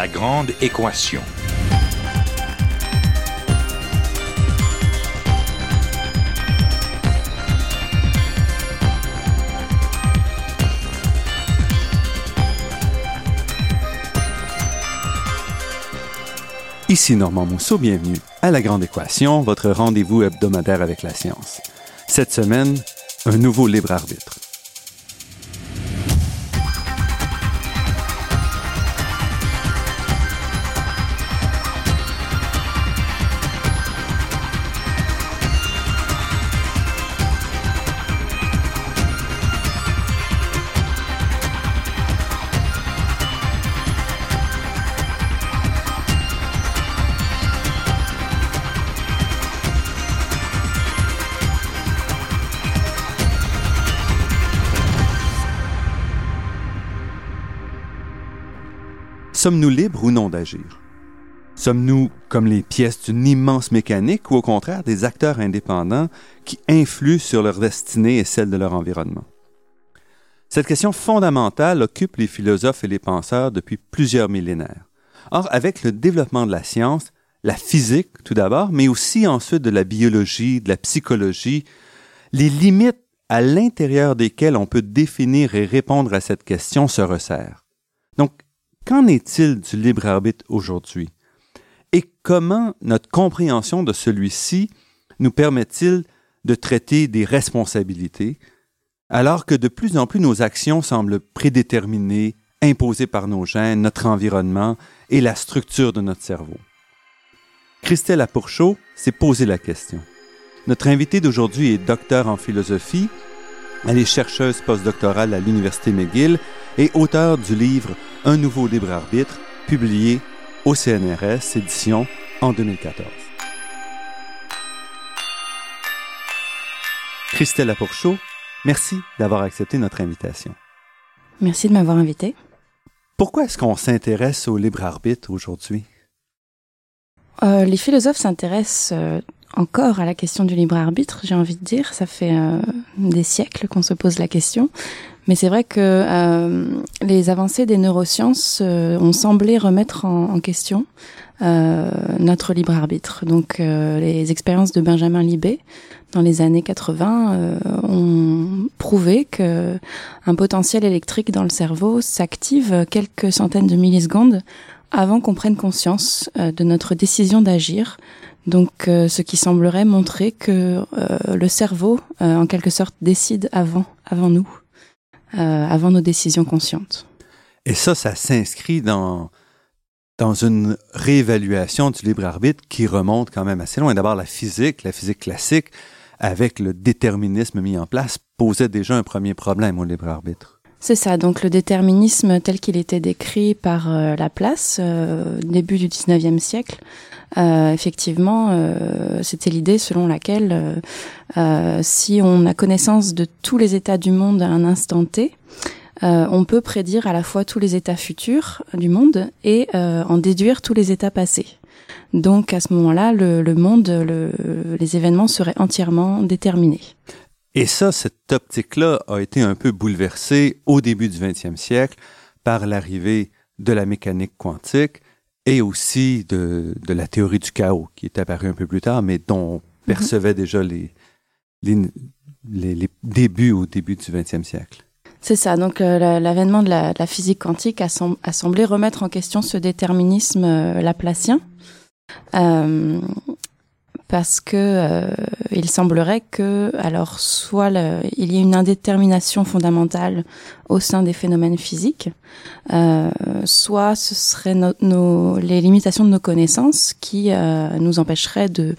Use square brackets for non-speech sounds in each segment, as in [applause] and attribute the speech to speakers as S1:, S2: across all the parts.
S1: La grande équation.
S2: Ici Normand Mousseau, bienvenue à La Grande Équation, votre rendez-vous hebdomadaire avec la science. Cette semaine, un nouveau libre arbitre. Sommes-nous libres ou non d'agir? Sommes-nous comme les pièces d'une immense mécanique ou au contraire des acteurs indépendants qui influent sur leur destinée et celle de leur environnement? Cette question fondamentale occupe les philosophes et les penseurs depuis plusieurs millénaires. Or, avec le développement de la science, la physique tout d'abord, mais aussi ensuite de la biologie, de la psychologie, les limites à l'intérieur desquelles on peut définir et répondre à cette question se resserrent. Donc, Qu'en est-il du libre arbitre aujourd'hui? Et comment notre compréhension de celui-ci nous permet-il de traiter des responsabilités, alors que de plus en plus nos actions semblent prédéterminées, imposées par nos gènes, notre environnement et la structure de notre cerveau? Christelle Apourchaud s'est posé la question. Notre invitée d'aujourd'hui est docteur en philosophie, elle est chercheuse postdoctorale à l'Université McGill et auteur du livre Un nouveau libre arbitre, publié au CNRS, édition en 2014. Christelle Lapourchaud, merci d'avoir accepté notre invitation.
S3: Merci de m'avoir invité.
S2: Pourquoi est-ce qu'on s'intéresse au libre arbitre aujourd'hui?
S3: Euh, les philosophes s'intéressent euh, encore à la question du libre arbitre, j'ai envie de dire. Ça fait euh, des siècles qu'on se pose la question. Mais c'est vrai que euh, les avancées des neurosciences euh, ont semblé remettre en, en question euh, notre libre arbitre. Donc les expériences de Benjamin Libet dans les années 80 ont prouvé que un potentiel électrique dans le cerveau s'active quelques centaines de millisecondes avant qu'on prenne conscience de notre décision d'agir donc, euh, ce qui semblerait montrer que euh, le cerveau, euh, en quelque sorte, décide avant, avant nous, avant nos décisions conscientes.
S2: Et ça, ça s'inscrit dans dans une réévaluation du libre arbitre qui remonte quand même assez loin. D'abord, la physique, la physique classique, avec le déterminisme mis en place, posait déjà un premier problème au libre arbitre.
S3: C'est ça, donc le déterminisme tel qu'il était décrit par euh, Laplace, euh, début du 19e siècle, euh, effectivement, euh, c'était l'idée selon laquelle si on a connaissance de tous les états du monde à un instant T, on peut prédire à la fois tous les états futurs du monde et en déduire tous les états passés. Donc à ce moment-là, le, monde, le, les événements seraient entièrement déterminés.
S2: Et ça, cette optique-là a été un peu bouleversée au début du 20e siècle par l'arrivée de la mécanique quantique et aussi de, de, la théorie du chaos qui est apparue un peu plus tard, mais dont on mhm. percevait déjà les, les, les, débuts au début du 20e siècle.
S3: C'est ça. Donc euh, l'avènement de, la, de la, physique quantique a, a, semblé remettre en question ce déterminisme euh, laplacien. Euh, parce que euh, il semblerait que alors soit il y ait une indétermination fondamentale au sein des phénomènes physiques, euh, soit ce seraient nos, les limitations de nos connaissances qui euh, nous empêcheraient de,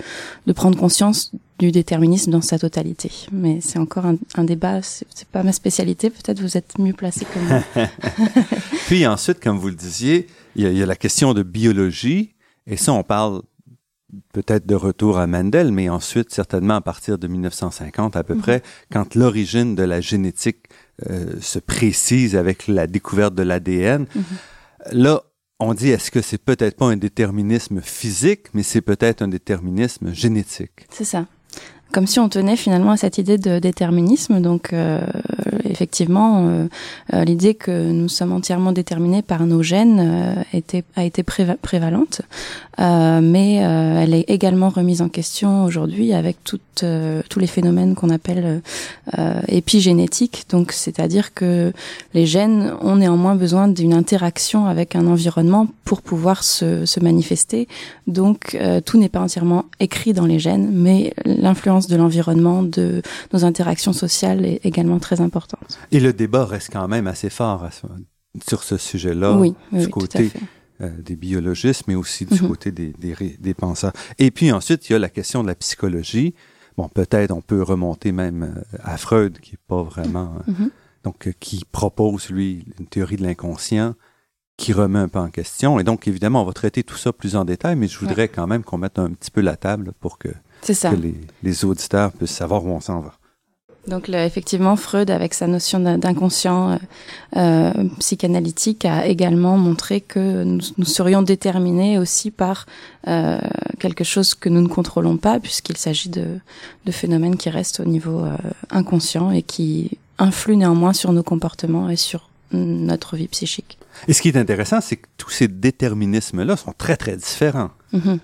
S3: de prendre conscience du déterminisme dans sa totalité. Mais c'est encore un, un débat, c'est pas ma spécialité. Peut-être vous êtes mieux placé que moi. [laughs]
S2: Puis ensuite, comme vous le disiez, il y, y a la question de biologie. Et ça, on parle peut-être de retour à Mendel, mais ensuite certainement à partir de 1950 à peu mhm. près, quand l'origine de la génétique euh, se précise avec la découverte de l'ADN. Mhm. Là, on dit est-ce que c'est peut-être pas un déterminisme physique, mais c'est peut-être un déterminisme génétique?
S3: C'est ça. Comme si on tenait finalement à cette idée de déterminisme. Donc, euh, effectivement, euh, euh, l'idée que nous sommes entièrement déterminés par nos gènes a été prévalente, mais elle est également remise en question aujourd'hui avec tous les phénomènes qu'on appelle épigénétiques. Donc, c'est-à-dire que les gènes ont néanmoins besoin d'une interaction avec un environnement pour pouvoir se, se manifester. Donc, tout n'est pas entièrement écrit dans les gènes, mais l'influence de l'environnement, de nos interactions sociales est également très importante.
S2: Et le débat reste quand même assez fort sur ce sujet-là,
S3: oui,
S2: du côté euh, des biologistes, mais aussi du mhm. côté des, des, penseurs. Et puis ensuite, il y a la question de la psychologie. Bon, peut-être on peut remonter même euh, à Freud, qui est pas vraiment... Euh, mhm. Donc, qui propose, lui, une théorie de l'inconscient qui remet un peu en question. Et donc, évidemment, on va traiter tout ça plus en détail, mais je voudrais quand même qu'on mette un petit peu la table pour que
S3: ça.
S2: que les, auditeurs puissent savoir où on s'en va.
S3: Donc effectivement, Freud, avec sa notion d'inconscient euh, euh, psychanalytique, a également montré que nous, serions déterminés aussi par euh, quelque chose que nous ne contrôlons pas, puisqu'il s'agit de, de, phénomènes qui restent au niveau inconscient et qui influent néanmoins sur nos comportements et sur notre vie psychique.
S2: Et ce qui est intéressant, c'est que tous ces déterminismes-là sont très, très différents.
S3: Mm-hmm.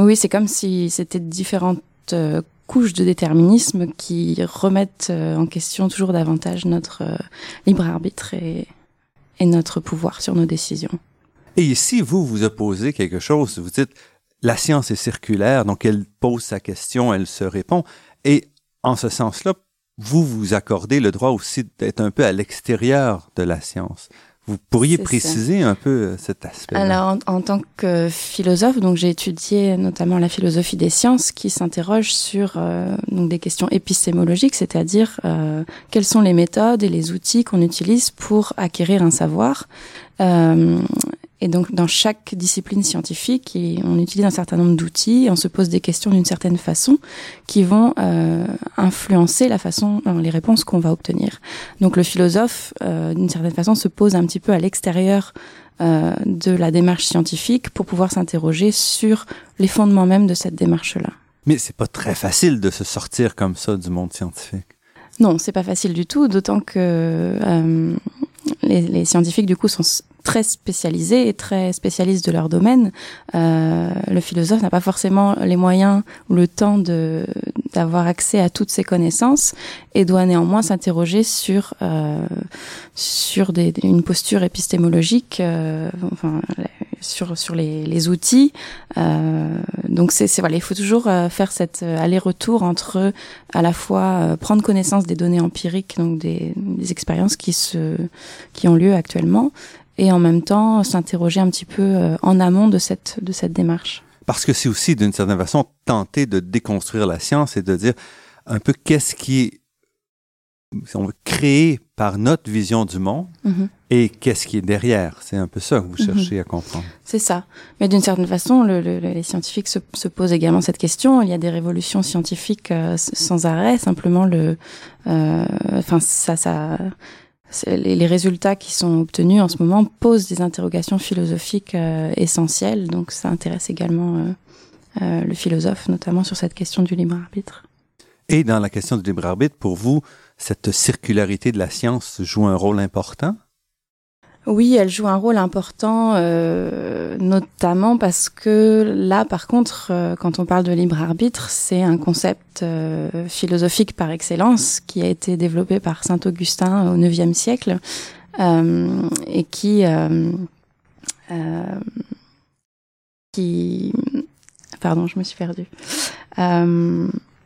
S3: Oui, c'est comme si c'était différentes euh, couches de déterminisme qui remettent euh, en question toujours davantage notre euh, libre arbitre et, et notre pouvoir sur nos décisions.
S2: Et ici, vous vous opposez quelque chose, vous dites la science est circulaire, donc elle pose sa question, elle se répond. Et en ce sens-là, vous vous accordez le droit aussi d'être un peu à l'extérieur de la science. Vous pourriez préciser un peu euh, cet aspect
S3: Alors, en, tant que philosophe, donc j'ai étudié notamment la philosophie des sciences qui s'interroge sur euh, donc des questions épistémologiques, c'est-à-dire euh, quelles sont les méthodes et les outils qu'on utilise pour acquérir un savoir. Euh, et donc, dans chaque discipline scientifique, on utilise un certain nombre d'outils, on se pose des questions d'une certaine façon qui vont euh, influencer la façon, les réponses qu'on va obtenir. Donc, le philosophe, euh, d'une certaine façon, se pose un petit peu à l'extérieur euh, de la démarche scientifique pour pouvoir s'interroger sur les fondements même de cette démarche-là.
S2: Mais c'est pas très facile de se sortir comme ça du monde scientifique.
S3: Non, c'est pas facile du tout, d'autant que euh, les, les, scientifiques du coup sont très spécialisés et très spécialistes de leur domaine. Euh, le philosophe n'a pas forcément les moyens ou le temps de d'avoir accès à toutes ces connaissances et doit néanmoins s'interroger sur euh, sur des, une posture épistémologique, euh, enfin sur sur les, les outils. Euh, donc c'est voilà, il faut toujours euh, faire cet euh, aller-retour entre à la fois prendre connaissance des données empiriques, donc des, des expériences qui se qui ont lieu actuellement, et en même temps s'interroger un petit peu euh, en amont de cette, de cette démarche.
S2: Parce que c'est aussi d'une certaine façon tenter de déconstruire la science et de dire un peu qu'est-ce qui est on veut créer par notre vision du monde mm-hmm. et qu'est-ce qui est derrière. C'est un peu ça que vous mm-hmm. cherchez à comprendre.
S3: C'est ça. Mais d'une certaine façon, le, les scientifiques se, se, posent également cette question. Il y a des révolutions scientifiques euh, sans arrêt. Simplement, le, euh, enfin, ça, ça, les, résultats qui sont obtenus en ce moment posent des interrogations philosophiques euh, essentielles, donc ça intéresse également euh, euh, le philosophe, notamment sur cette question du libre arbitre.
S2: Et dans la question du libre arbitre, pour vous, cette circularité de la science joue un rôle important?
S3: Oui, elle joue un rôle important, euh, notamment parce que là, par contre, euh, quand on parle de libre arbitre, c'est un concept euh, philosophique par excellence qui a été développé par saint Augustin au IXe siècle et qui qui pardon, je me suis perdue.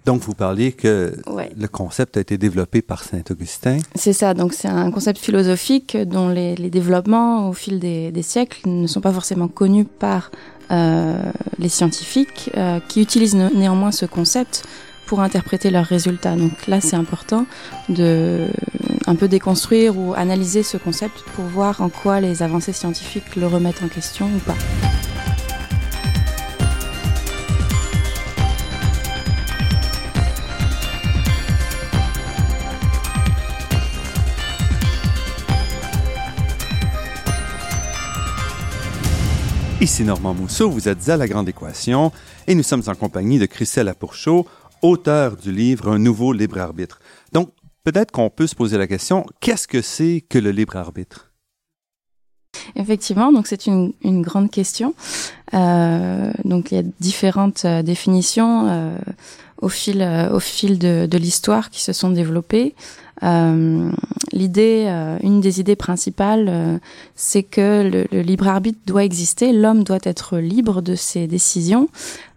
S2: Donc, vous parliez que le concept a été développé par Saint-Augustin.
S3: C'est ça. Donc, c'est un concept philosophique dont les, les développements au fil des, des, siècles ne sont pas forcément connus par euh, les scientifiques euh, qui utilisent néanmoins ce concept pour interpréter leurs résultats. Donc là, c'est important de un peu déconstruire ou analyser ce concept pour voir en quoi les avancées scientifiques le remettent en question ou pas.
S2: Ici Normand Mousseau, vous êtes à La Grande Équation et nous sommes en compagnie de Christelle Apourchaud, auteur du livre Un nouveau libre arbitre. Donc, peut-être qu'on peut se poser la question, qu'est-ce que c'est que le libre arbitre?
S3: Effectivement, donc c'est une, grande question. Euh, donc il y a différentes euh, définitions euh, au fil de l'histoire qui se sont développées. Euh, l'idée, une des idées principales, c'est que le, libre arbitre doit exister. L'homme doit être libre de ses décisions,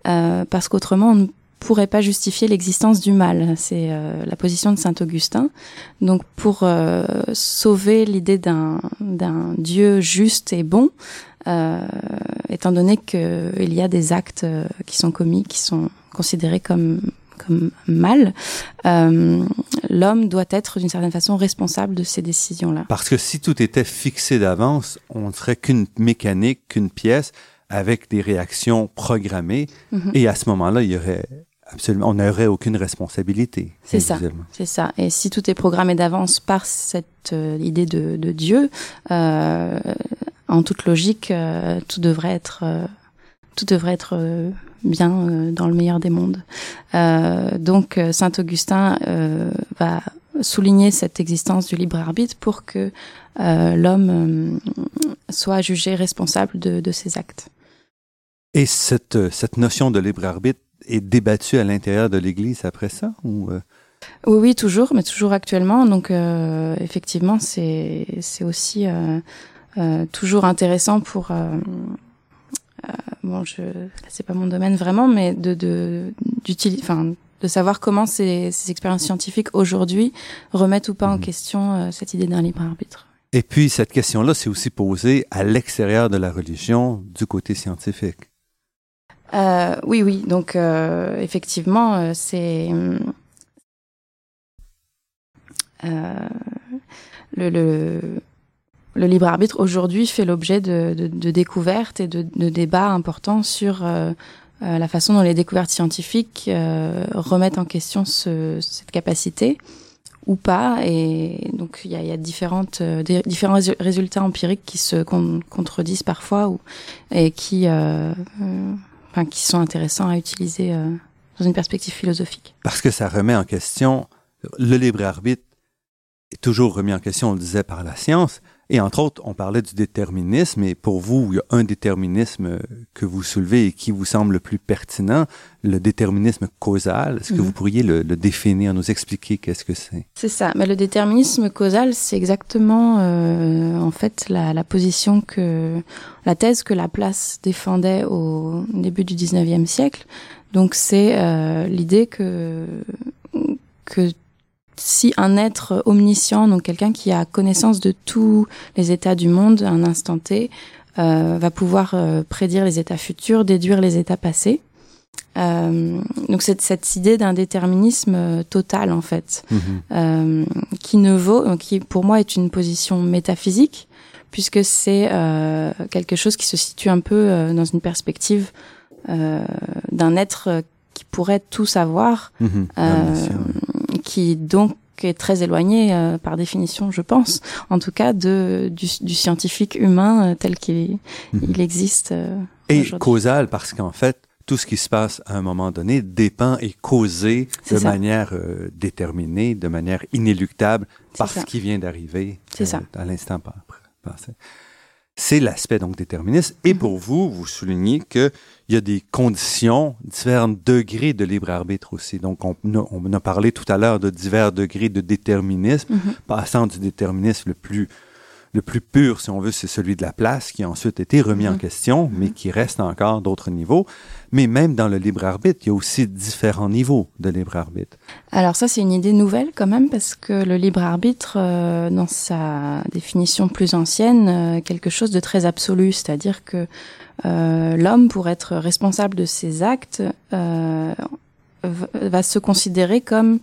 S3: parce qu'autrement on pourrait pas justifier l'existence du mal. C'est euh, la position de saint Augustin. Donc pour euh, sauver l'idée d'un Dieu juste et bon, euh, étant donné qu'il y a des actes euh, qui sont commis, qui sont considérés comme comme mal, euh, l'homme doit être d'une certaine façon responsable de ces décisions-là.
S2: Parce que si tout était fixé d'avance, on ne serait qu'une mécanique, qu'une pièce avec des réactions programmées, mm -hmm. et à ce moment-là, il y aurait Absolument. On n'aurait aucune responsabilité.
S3: C'est ça. C'est ça. Et si tout est programmé d'avance par cette euh, idée de, de Dieu, euh, en toute logique, tout devrait être, tout devrait être euh, bien dans le meilleur des mondes. donc, Saint Augustin va souligner cette existence du libre arbitre pour que l'homme soit jugé responsable de, de ses actes.
S2: Et cette, cette notion de libre arbitre est débattu à l'intérieur de l'Église après ça ou euh...
S3: Oui, oui, toujours, mais toujours actuellement. Donc, euh, effectivement, c'est c'est aussi euh, euh, toujours intéressant pour euh, euh, bon, je c'est pas mon domaine vraiment, mais de de d'utiliser, enfin, de savoir comment ces, ces expériences scientifiques aujourd'hui remettent ou pas en mmh. question euh, cette idée d'un libre arbitre.
S2: Et puis cette question-là, c'est aussi posée à l'extérieur de la religion, du côté scientifique.
S3: Euh, oui, oui. Donc, euh, effectivement, euh, c'est euh, le, le, le, libre arbitre aujourd'hui fait l'objet de, découvertes et de, débats importants sur euh, la façon dont les découvertes scientifiques remettent en question ce, cette capacité ou pas. Et donc, il y a, différents résultats empiriques qui se con contredisent parfois ou, et qui qui sont intéressants à utiliser euh, dans une perspective philosophique.
S2: Parce que ça remet en question le libre arbitre est toujours remis en question, on le disait, par la science. Et entre autres, on parlait du déterminisme. Et pour vous, il y a un déterminisme que vous soulevez et qui vous semble le plus pertinent, le déterminisme causal. Est-ce que mmh. vous pourriez le, le, définir, nous expliquer qu'est-ce que c'est?
S3: C'est ça. Mais le déterminisme causal, c'est exactement euh, en fait la, la, position que la thèse que Laplace défendait au début du 19e siècle. Donc c'est euh, l'idée que que si un être omniscient, donc quelqu'un qui a connaissance de tous les états du monde à un instant T, euh, va pouvoir euh, prédire les états futurs, déduire les états passés. Euh, donc c'est cette idée d'un déterminisme euh, total en fait, mm -hmm. qui ne vaut, qui pour moi est une position métaphysique, puisque c'est quelque chose qui se situe un peu dans une perspective d'un être qui pourrait tout savoir. Mm -hmm qui donc est très éloigné euh, par définition, je pense, en tout cas de du, du scientifique humain euh, tel qu'il mm -hmm. il existe. Euh,
S2: et causal parce qu'en fait, tout ce qui se passe à un moment donné dépend et causé de ça. manière euh, déterminée, de manière inéluctable par ce qui vient d'arriver
S3: euh,
S2: à l'instant passé. C'est l'aspect donc déterministe. Et mm -hmm. pour vous, vous soulignez que il y a des conditions, différents degrés de libre arbitre aussi. Donc, on, on a parlé tout à l'heure de divers degrés de déterminisme, mm -hmm. passant du déterminisme le plus le plus pur, si on veut, c'est celui de la place, qui a ensuite été remis mmh. en question, mais qui reste encore d'autres niveaux. Mais même dans le libre arbitre, il y a aussi différents niveaux de libre arbitre.
S3: Alors ça, c'est une idée nouvelle quand même, parce que le libre arbitre, euh, dans sa définition plus ancienne, euh, quelque chose de très absolu, c'est-à-dire que euh, l'homme, pour être responsable de ses actes, euh, va se considérer comme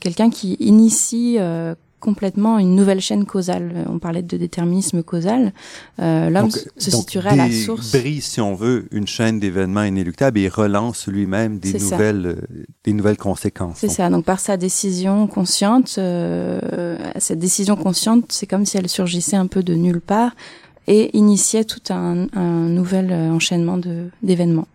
S3: quelqu'un qui initie complètement une nouvelle chaîne causale. On parlait de déterminisme causal. Euh, L'homme se donc situerait à la source.
S2: brise, si on veut, une chaîne d'événements inéluctables et relance lui-même des nouvelles, euh, des nouvelles conséquences.
S3: C'est ça. Donc par sa décision consciente, euh, cette décision consciente, c'est comme si elle surgissait un peu de nulle part et initiait tout un, un nouvel enchaînement d'événements.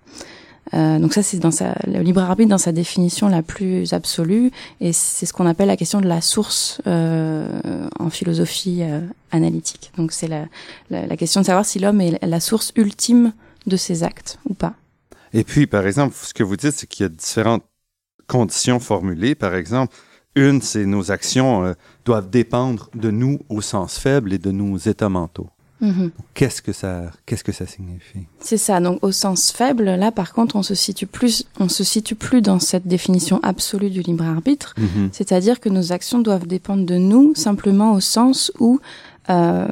S3: Euh, donc ça, c'est dans sa, le libre arbitre dans sa définition la plus absolue, et c'est ce qu'on appelle la question de la source euh, en philosophie euh, analytique. Donc c'est la, la, question de savoir si l'homme est la source ultime de ses actes ou pas.
S2: Et puis, par exemple, ce que vous dites, c'est qu'il y a différentes conditions formulées. Par exemple, une, c'est nos actions euh, doivent dépendre de nous au sens faible et de nos états mentaux.
S3: Mhm.
S2: Qu'est-ce que ça, qu'est-ce que ça signifie?
S3: C'est ça. Donc au sens faible, là par contre, on se situe plus, on se situe plus dans cette définition absolue du libre arbitre.
S2: Mhm.
S3: C'est-à-dire que nos actions doivent dépendre de nous, simplement au sens où euh,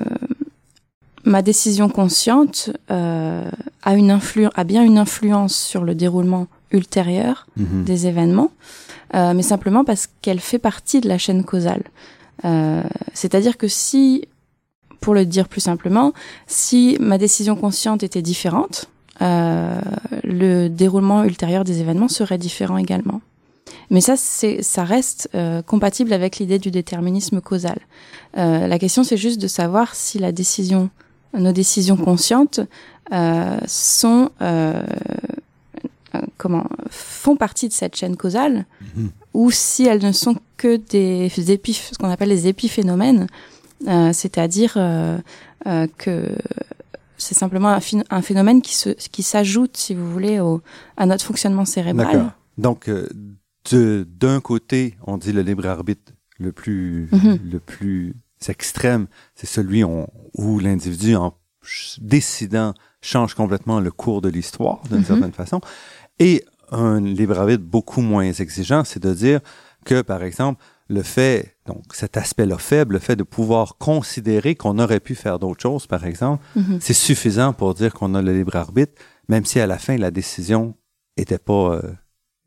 S3: ma décision consciente euh, a une influ a bien une influence sur le déroulement ultérieur
S2: Mhm.
S3: des événements, euh, mais simplement parce qu'elle fait partie de la chaîne causale. Euh, C'est-à-dire que si, pour le dire plus simplement, si ma décision consciente était différente, euh, le déroulement ultérieur des événements serait différent également. Mais ça, c'est, ça reste euh, compatible avec l'idée du déterminisme causal. Euh, la question, c'est juste de savoir si la décision, nos décisions conscientes sont comment font partie de cette chaîne causale
S2: Mhm.
S3: ou si elles ne sont que des épiph ce qu'on appelle les épiphénomènes, c'est-à-dire euh, euh, que c'est simplement un, phénomène qui se qui s'ajoute, si vous voulez, au, à notre fonctionnement cérébral.
S2: D'accord. Donc, euh, de- d'un côté, on dit le libre arbitre le plus,
S3: Mhm.
S2: le plus extrême, c'est celui on- où l'individu, en décidant, change complètement le cours de l'histoire, d'une
S3: Mhm.
S2: certaine façon. Et un libre arbitre beaucoup moins exigeant, c'est de dire que, par exemple, le fait, donc cet aspect-là faible, le fait de pouvoir considérer qu'on aurait pu faire d'autres choses, par exemple,
S3: Mhm.
S2: c'est suffisant pour dire qu'on a le libre arbitre, même si à la fin la décision était pas euh,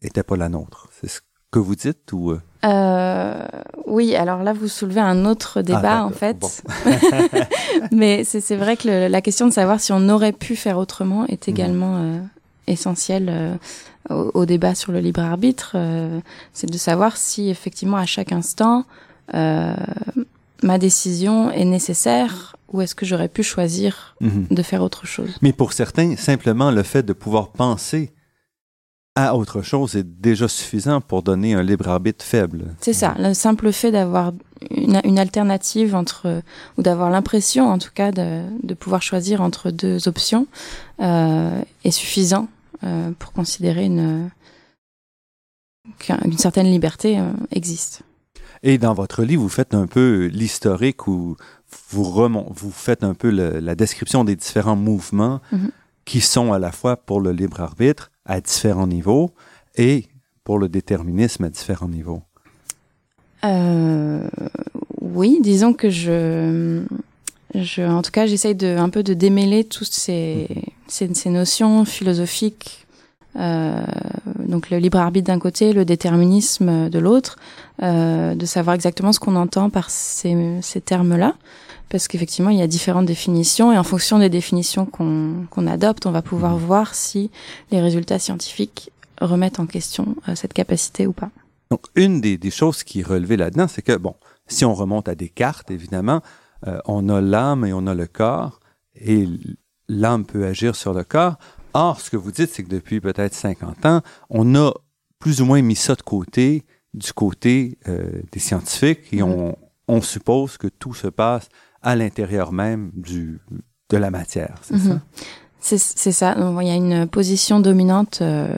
S2: était pas la nôtre. C'est ce que vous dites ou euh?
S3: Euh, oui, alors là, vous soulevez un autre débat,
S2: Ah,
S3: en fait.
S2: bon. [laughs]
S3: Mais c'est vrai que le- la question de savoir si on aurait pu faire autrement est
S2: Mhm.
S3: également essentielle au, au débat sur le libre arbitre. euh, c'est de savoir si effectivement à chaque instant euh, ma décision est nécessaire ou est-ce que j'aurais pu choisir
S2: Mhm.
S3: de faire autre chose.
S2: Mais pour certains, simplement le fait de pouvoir penser à autre chose est déjà suffisant pour donner un libre arbitre faible.
S3: C'est ça, le simple fait d'avoir une, une alternative entre, ou d'avoir l'impression en tout cas de, de pouvoir choisir entre deux options euh, est suffisant euh, pour considérer une, qu'un- qu'une certaine liberté euh, existe.
S2: Et dans votre livre, vous faites un peu l'historique où vous, remon- vous faites un peu le- la description des différents mouvements
S3: Mhm.
S2: qui sont à la fois pour le libre arbitre à différents niveaux et pour le déterminisme à différents niveaux.
S3: Euh, oui, disons que je, je en tout cas, j'essaye de un peu de démêler toutes ces, ces, ces notions philosophiques. Euh, donc le libre arbitre d'un côté, le déterminisme de l'autre, euh, de savoir exactement ce qu'on entend par ces, ces termes-là, parce qu'effectivement il y a différentes définitions et en fonction des définitions qu'on qu'on adopte, on va pouvoir
S2: Mhm.
S3: voir si les résultats scientifiques remettent en question euh, cette capacité ou pas.
S2: Donc, une des, des choses qui est relevée là-dedans, c'est que, bon, si on remonte à Descartes, évidemment, euh, on a l'âme et on a le corps, et l'âme peut agir sur le corps. Or, ce que vous dites, c'est que depuis peut-être 50 ans, on a plus ou moins mis ça de côté, du côté euh, des scientifiques, et
S3: Mhm.
S2: on, on suppose que tout se passe à l'intérieur même du, de la matière, c'est
S3: Mhm.
S2: ça?
S3: C'est ça. Il y a une position dominante, euh,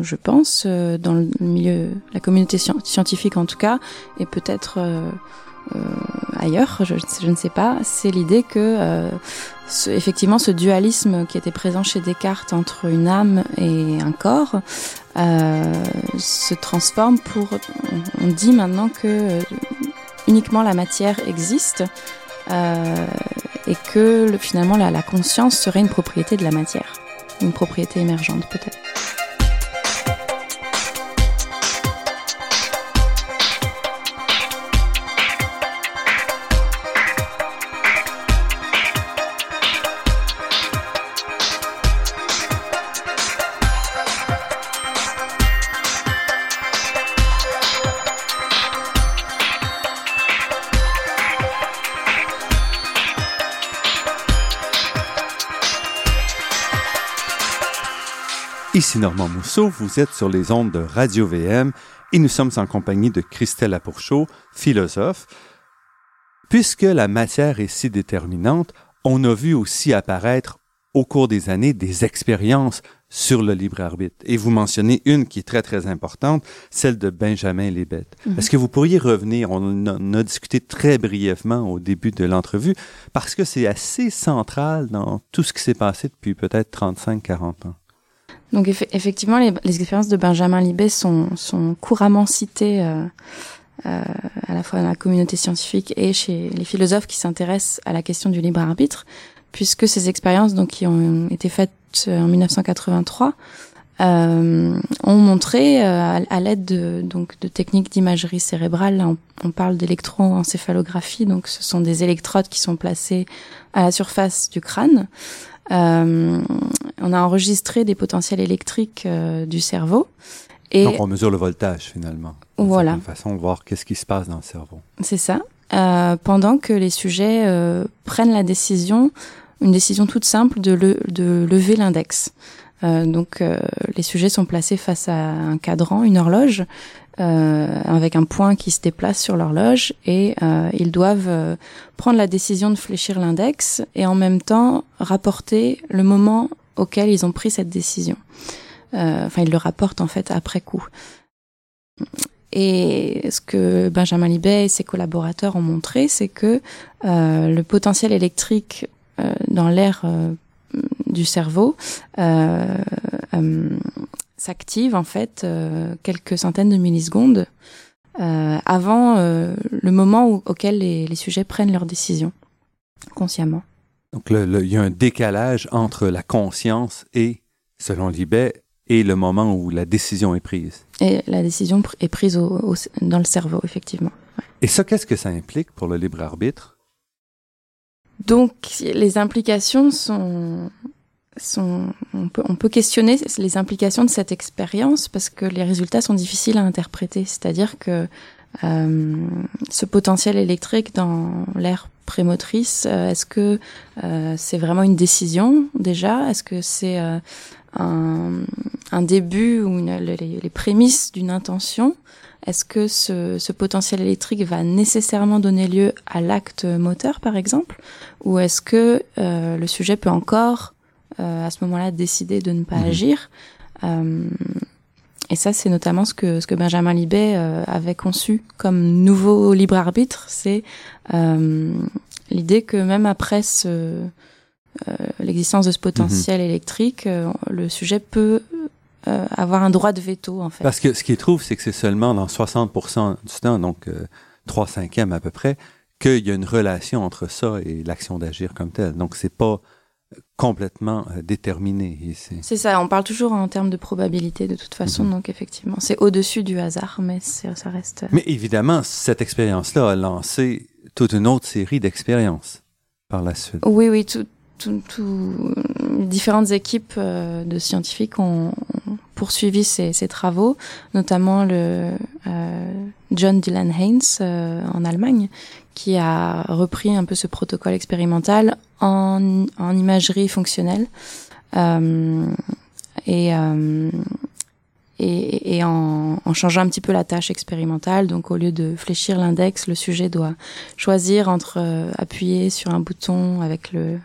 S3: je pense, euh, dans le milieu, la communauté scien- scientifique en tout cas, et peut-être ailleurs, je, je ne sais pas. C'est l'idée que, effectivement, ce dualisme qui était présent chez Descartes entre une âme et un corps euh, se transforme pour. On, dit maintenant que euh, uniquement la matière existe. Euh, et que le- finalement la conscience serait une propriété de la matière, une propriété émergente peut-être.
S2: Ici Normand Mousseau, vous êtes sur les ondes de Radio VM et nous sommes en compagnie de Christelle Apourchaud, philosophe. Puisque la matière est si déterminante, on a vu aussi apparaître au cours des années des expériences sur le libre arbitre. Et vous mentionnez une qui est très, très importante, celle de Benjamin Libet. Mhm. Est-ce que vous pourriez revenir, on en a discuté très brièvement au début de l'entrevue, parce que c'est assez central dans tout ce qui s'est passé depuis peut-être 35-40 ans.
S3: Donc effectivement, les, expériences de Benjamin Libet sont, couramment citées euh, euh, à la fois dans la communauté scientifique et chez les philosophes qui s'intéressent à la question du libre arbitre, puisque ces expériences donc qui ont été faites en 1983 euh, ont montré euh, à, l'aide de donc de techniques d'imagerie cérébrale, on, on, parle d'électroencéphalographie, donc ce sont des électrodes qui sont placées à la surface du crâne. Euh, on a enregistré des potentiels électriques euh, du cerveau.
S2: Et donc on mesure le voltage finalement.
S3: Voilà.
S2: Une façon de voir qu'est-ce qui se passe dans le cerveau.
S3: C'est ça. Euh, pendant que les sujets euh, prennent la décision, une décision toute simple de, le, de lever l'index. Euh, donc euh, les sujets sont placés face à un cadran, une horloge, avec un point qui se déplace sur l'horloge et euh, ils doivent euh, prendre la décision de fléchir l'index et en même temps rapporter le moment auquel ils ont pris cette décision. Enfin, ils le rapportent en fait après coup. Et ce que Benjamin Libet et ses collaborateurs ont montré, c'est que le potentiel électrique dans l'air du cerveau euh, euh, s'active en fait euh, quelques centaines de millisecondes avant le moment auquel les, sujets prennent leurs décisions consciemment.
S2: Donc il y a un décalage entre la conscience et, selon Libet, et le moment où la décision est prise.
S3: Et la décision est prise dans le cerveau, effectivement.
S2: Et ça, qu'est-ce que ça implique pour le libre arbitre?
S3: Donc, les implications sont on, peut, on peut questionner les implications de cette expérience parce que les résultats sont difficiles à interpréter. C'est-à-dire que euh, ce potentiel électrique dans l'air prémotrice, euh, est-ce que euh, c'est vraiment une décision déjà? Est-ce que c'est euh, un, début ou les, les, prémices d'une intention? Est-ce que ce, potentiel électrique va nécessairement donner lieu à l'acte moteur, par exemple? Ou est-ce que le sujet peut encore à ce moment-là décider de ne pas mhm. agir. Euh, et ça, c'est notamment ce que, ce que Benjamin Libet euh, avait conçu comme nouveau libre arbitre, c'est l'idée que même après ce, l'existence de ce potentiel mhm. électrique, le sujet peut avoir un droit de veto en fait.
S2: Parce que ce qu'il trouve, c'est que c'est seulement dans 60% du temps, donc 3 cinquièmes à peu près, qu'il y a une relation entre ça et l'action d'agir comme telle. Donc c'est pas complètement euh, déterminé ici.
S3: C'est ça, on parle toujours en termes de probabilité de toute façon, mhm. donc effectivement, c'est au-dessus du hasard, mais ça reste... Euh,
S2: mais évidemment, cette expérience-là a lancé toute une autre série d'expériences par la suite.
S3: Oui, oui, tout, tout, tout, différentes équipes euh, de scientifiques ont, poursuivi ces, travaux, notamment le euh, John Dylan Haynes euh, en Allemagne, qui a repris un peu ce protocole expérimental en, en imagerie fonctionnelle et, et, et en, en, changeant un petit peu la tâche expérimentale. Donc au lieu de fléchir l'index, le sujet doit choisir entre appuyer sur un bouton avec le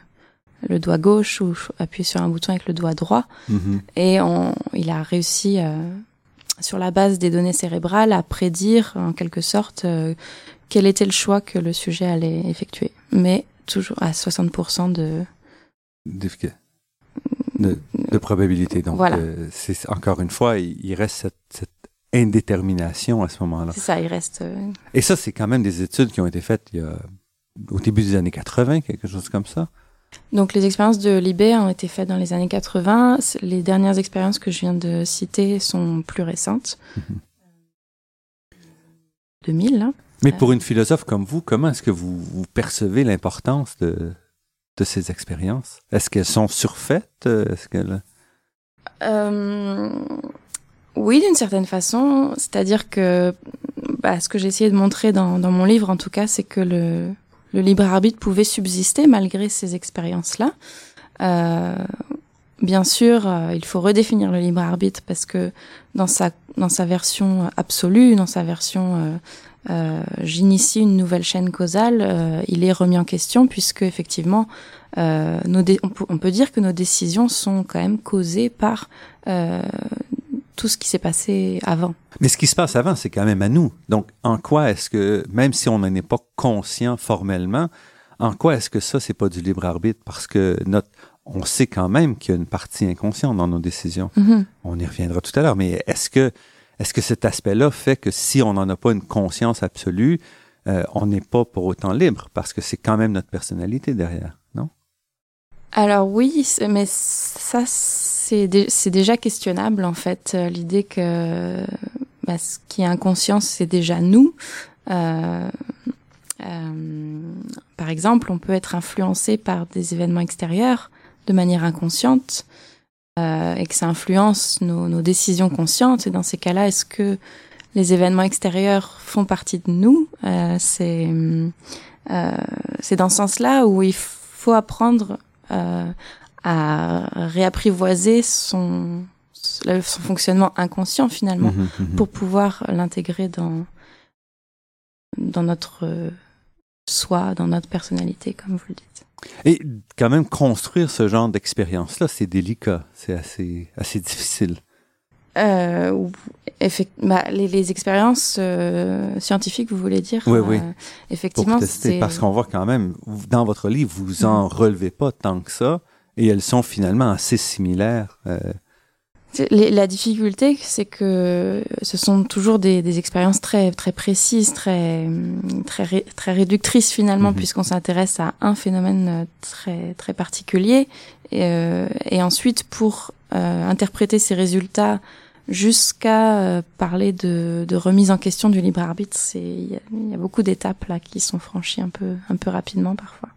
S3: le doigt gauche ou appuyer sur un bouton avec le doigt droit. Mhm. Et on, il a réussi, euh, sur la base des données cérébrales, à prédire en quelque sorte euh, quel était le choix que le sujet allait effectuer. Mais toujours à 60% de...
S2: De, de, probabilité. Donc, voilà. Euh, c'est encore une fois, il, reste cette, cette, indétermination à ce moment-là.
S3: C'est ça, il reste.
S2: Et ça, c'est quand même des études qui ont été faites il y a, au début des années 80, quelque chose comme ça.
S3: Donc les expériences de Libé ont été faites dans les années 80. Les dernières expériences que je viens de citer sont plus récentes. 2000. Hein.
S2: Mais pour une philosophe comme vous, comment est-ce que vous, vous percevez l'importance de, de ces expériences? Est-ce qu'elles sont surfaites? Est-ce qu'elles...
S3: Euh, oui, d'une certaine façon. C'est-à-dire que bah, ce que j'ai essayé de montrer dans, dans mon livre, en tout cas, c'est que le, le libre arbitre pouvait subsister malgré ces expériences-là, euh, bien sûr, euh, il faut redéfinir le libre arbitre parce que dans sa dans sa version absolue, dans sa version euh, j'initie une nouvelle chaîne causale, euh, il est remis en question puisque effectivement, euh, nos on, peut, on, peut, dire que nos décisions sont quand même causées par tout ce qui s'est passé avant.
S2: Mais ce qui se passe avant, c'est quand même à nous. Donc, en quoi est-ce que, même si on n'en est pas conscient formellement, en quoi est-ce que ça, c'est pas du libre arbitre? Parce que notre, on sait quand même qu'il y a une partie inconsciente dans nos décisions.
S3: Mm-hmm.
S2: On y reviendra tout à l'heure, mais est-ce que, est-ce que cet aspect-là fait que si on n'en a pas une conscience absolue, euh, on n'est pas pour autant libre? Parce que c'est quand même notre personnalité derrière, non?
S3: Alors oui, mais ça, c'est déjà questionnable en fait. L'idée que bah, ce qui est inconscient, c'est déjà nous. Euh, euh, par exemple, on peut être influencé par des événements extérieurs de manière inconsciente euh, et que ça influence nos, nos, décisions conscientes. Et dans ces cas-là, est-ce que les événements extérieurs font partie de nous? Euh, C'est euh, c'est dans ce sens-là où il faut apprendre euh, à réapprivoiser son son fonctionnement inconscient finalement
S2: Mhm, mhm.
S3: pour pouvoir l'intégrer dans dans notre euh, soi, dans notre personnalité, comme vous le dites.
S2: Et quand même, construire ce genre d'expérience-là, c'est délicat, c'est assez, assez difficile.
S3: Euh, effect- bah, les, les expériences euh, scientifiques, vous voulez dire
S2: Oui, oui.
S3: euh, Effectivement, c'est
S2: Parce qu'on voit quand même, dans votre livre, vous en relevez pas tant que ça, et elles sont finalement assez similaires.
S3: La difficulté, c'est que ce sont toujours des, des expériences très très précises, très très ré- très réductrices finalement,
S2: Mhm.
S3: puisqu'on s'intéresse à un phénomène euh, très très particulier, et, euh, et ensuite pour euh, interpréter ces résultats jusqu'à euh, parler de, de remise en question du libre arbitre, c'est il y, a- il y a beaucoup d'étapes là qui sont franchies un peu un peu rapidement parfois.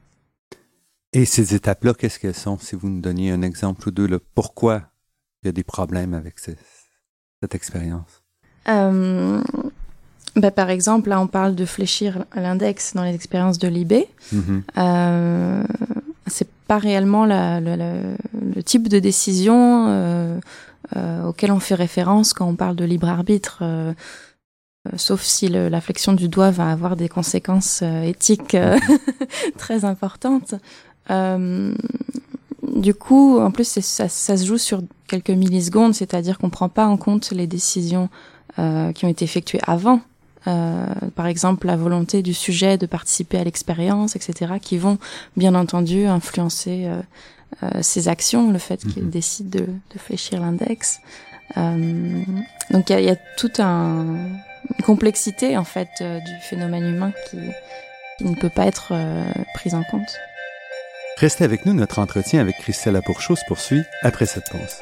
S2: Et ces étapes-là, qu'est-ce qu'elles sont? Si vous nous donniez un exemple ou deux, là, pourquoi il y a des problèmes avec ce- cette expérience?
S3: Euh, bah, par exemple, là on parle de fléchir l'index dans les expériences de l'IB.
S2: Mhm.
S3: Euh, c'est pas réellement la, la- la- le type de décision euh, auquel on fait référence quand on parle de libre arbitre, sauf si le- la flexion du doigt va avoir des conséquences éthiques euh, [laughs] très importantes. Euh, du coup, en plus, ça, ça se joue sur quelques millisecondes, c'est-à-dire qu'on prend pas en compte les décisions euh, qui ont été effectuées avant. Euh, par exemple, la volonté du sujet de participer à l'expérience, etc., qui vont bien entendu influencer euh, euh, ses actions, le fait qu'il
S2: Mhm.
S3: décide de, de fléchir l'index. Euh, donc il y a, y a toute un, une complexité en fait euh, du phénomène humain qui, qui ne peut pas être euh, prise en compte.
S2: Restez avec nous, notre entretien avec Christelle Lapourchot se poursuit après cette pause.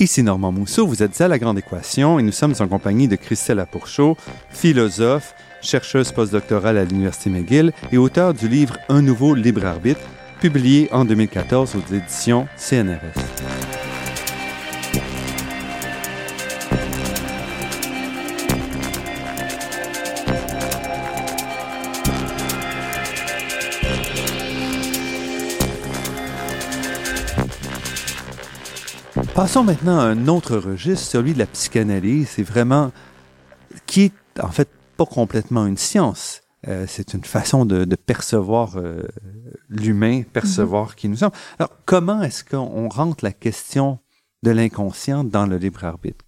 S2: Ici Normand Mousseau, vous êtes à La Grande Équation et nous sommes en compagnie de Christelle Lapourchot, philosophe, chercheuse postdoctorale à l'Université McGill et auteur du livre Un nouveau libre arbitre, publié en 2014 aux éditions CNRS. Passons maintenant à un autre registre, celui de la psychanalyse. C'est vraiment qui est en fait pas complètement une science. Euh, c'est une façon de, de percevoir euh, l'humain, percevoir qui nous sommes. Alors, comment est-ce qu'on rentre la question de l'inconscient dans le libre arbitre?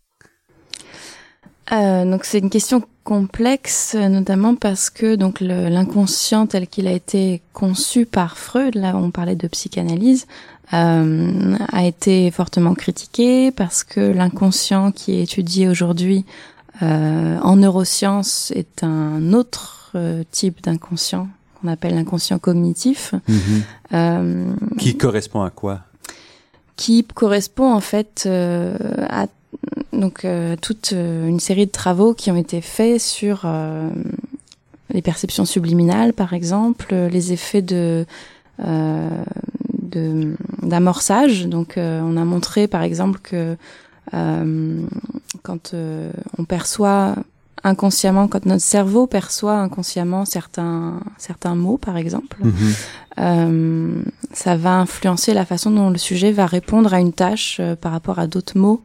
S3: Euh, donc c'est une question complexe, euh, notamment parce que donc l'inconscient tel qu'il a été conçu par Freud, là on parlait de psychanalyse, euh, a été fortement critiqué parce que l'inconscient qui est étudié aujourd'hui euh, en neurosciences est un autre euh, type d'inconscient qu'on appelle l'inconscient cognitif. Euh,
S2: Qui correspond à quoi?
S3: qui correspond en fait euh, à donc euh, toute euh, une série de travaux qui ont été faits sur euh, les perceptions subliminales, par exemple, les effets de d'amorçage. Donc, on a montré, par exemple, que quand on perçoit inconsciemment, quand notre cerveau perçoit inconsciemment certains certains mots, par exemple, mhm. euh, ça va influencer la façon dont le sujet va répondre à une tâche euh, par rapport à d'autres mots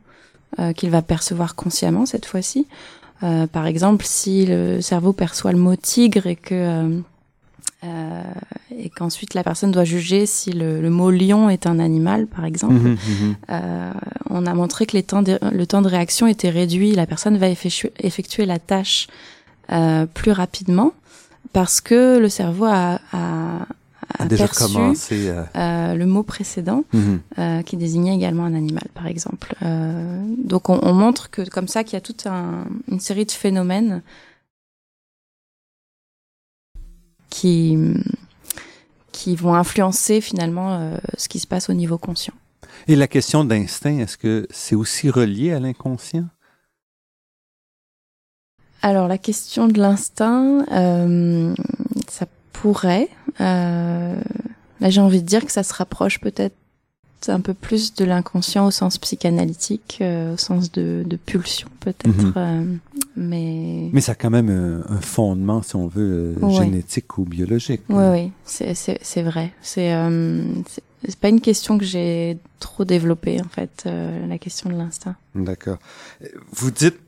S3: euh, qu'il va percevoir consciemment cette fois-ci. par exemple, si le cerveau perçoit le mot tigre et que euh, et qu'ensuite la personne doit juger si le, mot lion est un animal, par exemple. Mhm, mhm. Euh, on a montré que les temps le temps de réaction était réduit. La personne va effectuer, effectuer la tâche euh, plus rapidement parce que le cerveau a, a, a, déjà perçu commencé, euh, le mot précédent mhm. qui désignait également un animal, par exemple. donc on, on, montre que comme ça qu'il y a toute un, une série de phénomènes qui, qui vont influencer finalement euh, ce qui se passe au niveau conscient.
S2: Et la question d'instinct, est-ce que c'est aussi relié à l'inconscient?
S3: Alors la question de l'instinct, euh, ça pourrait. Euh, là j'ai envie de dire que ça se rapproche peut-être un peu plus de l'inconscient au sens psychanalytique, euh, au sens de, de pulsion peut-être. Euh, mais
S2: mais ça a quand même un, un fondement, si on veut, euh, génétique ou biologique.
S3: Oui, oui, c'est c'est vrai. C'est c'est pas une question que j'ai trop développée en fait, la question de l'instinct.
S2: D'accord. Vous dites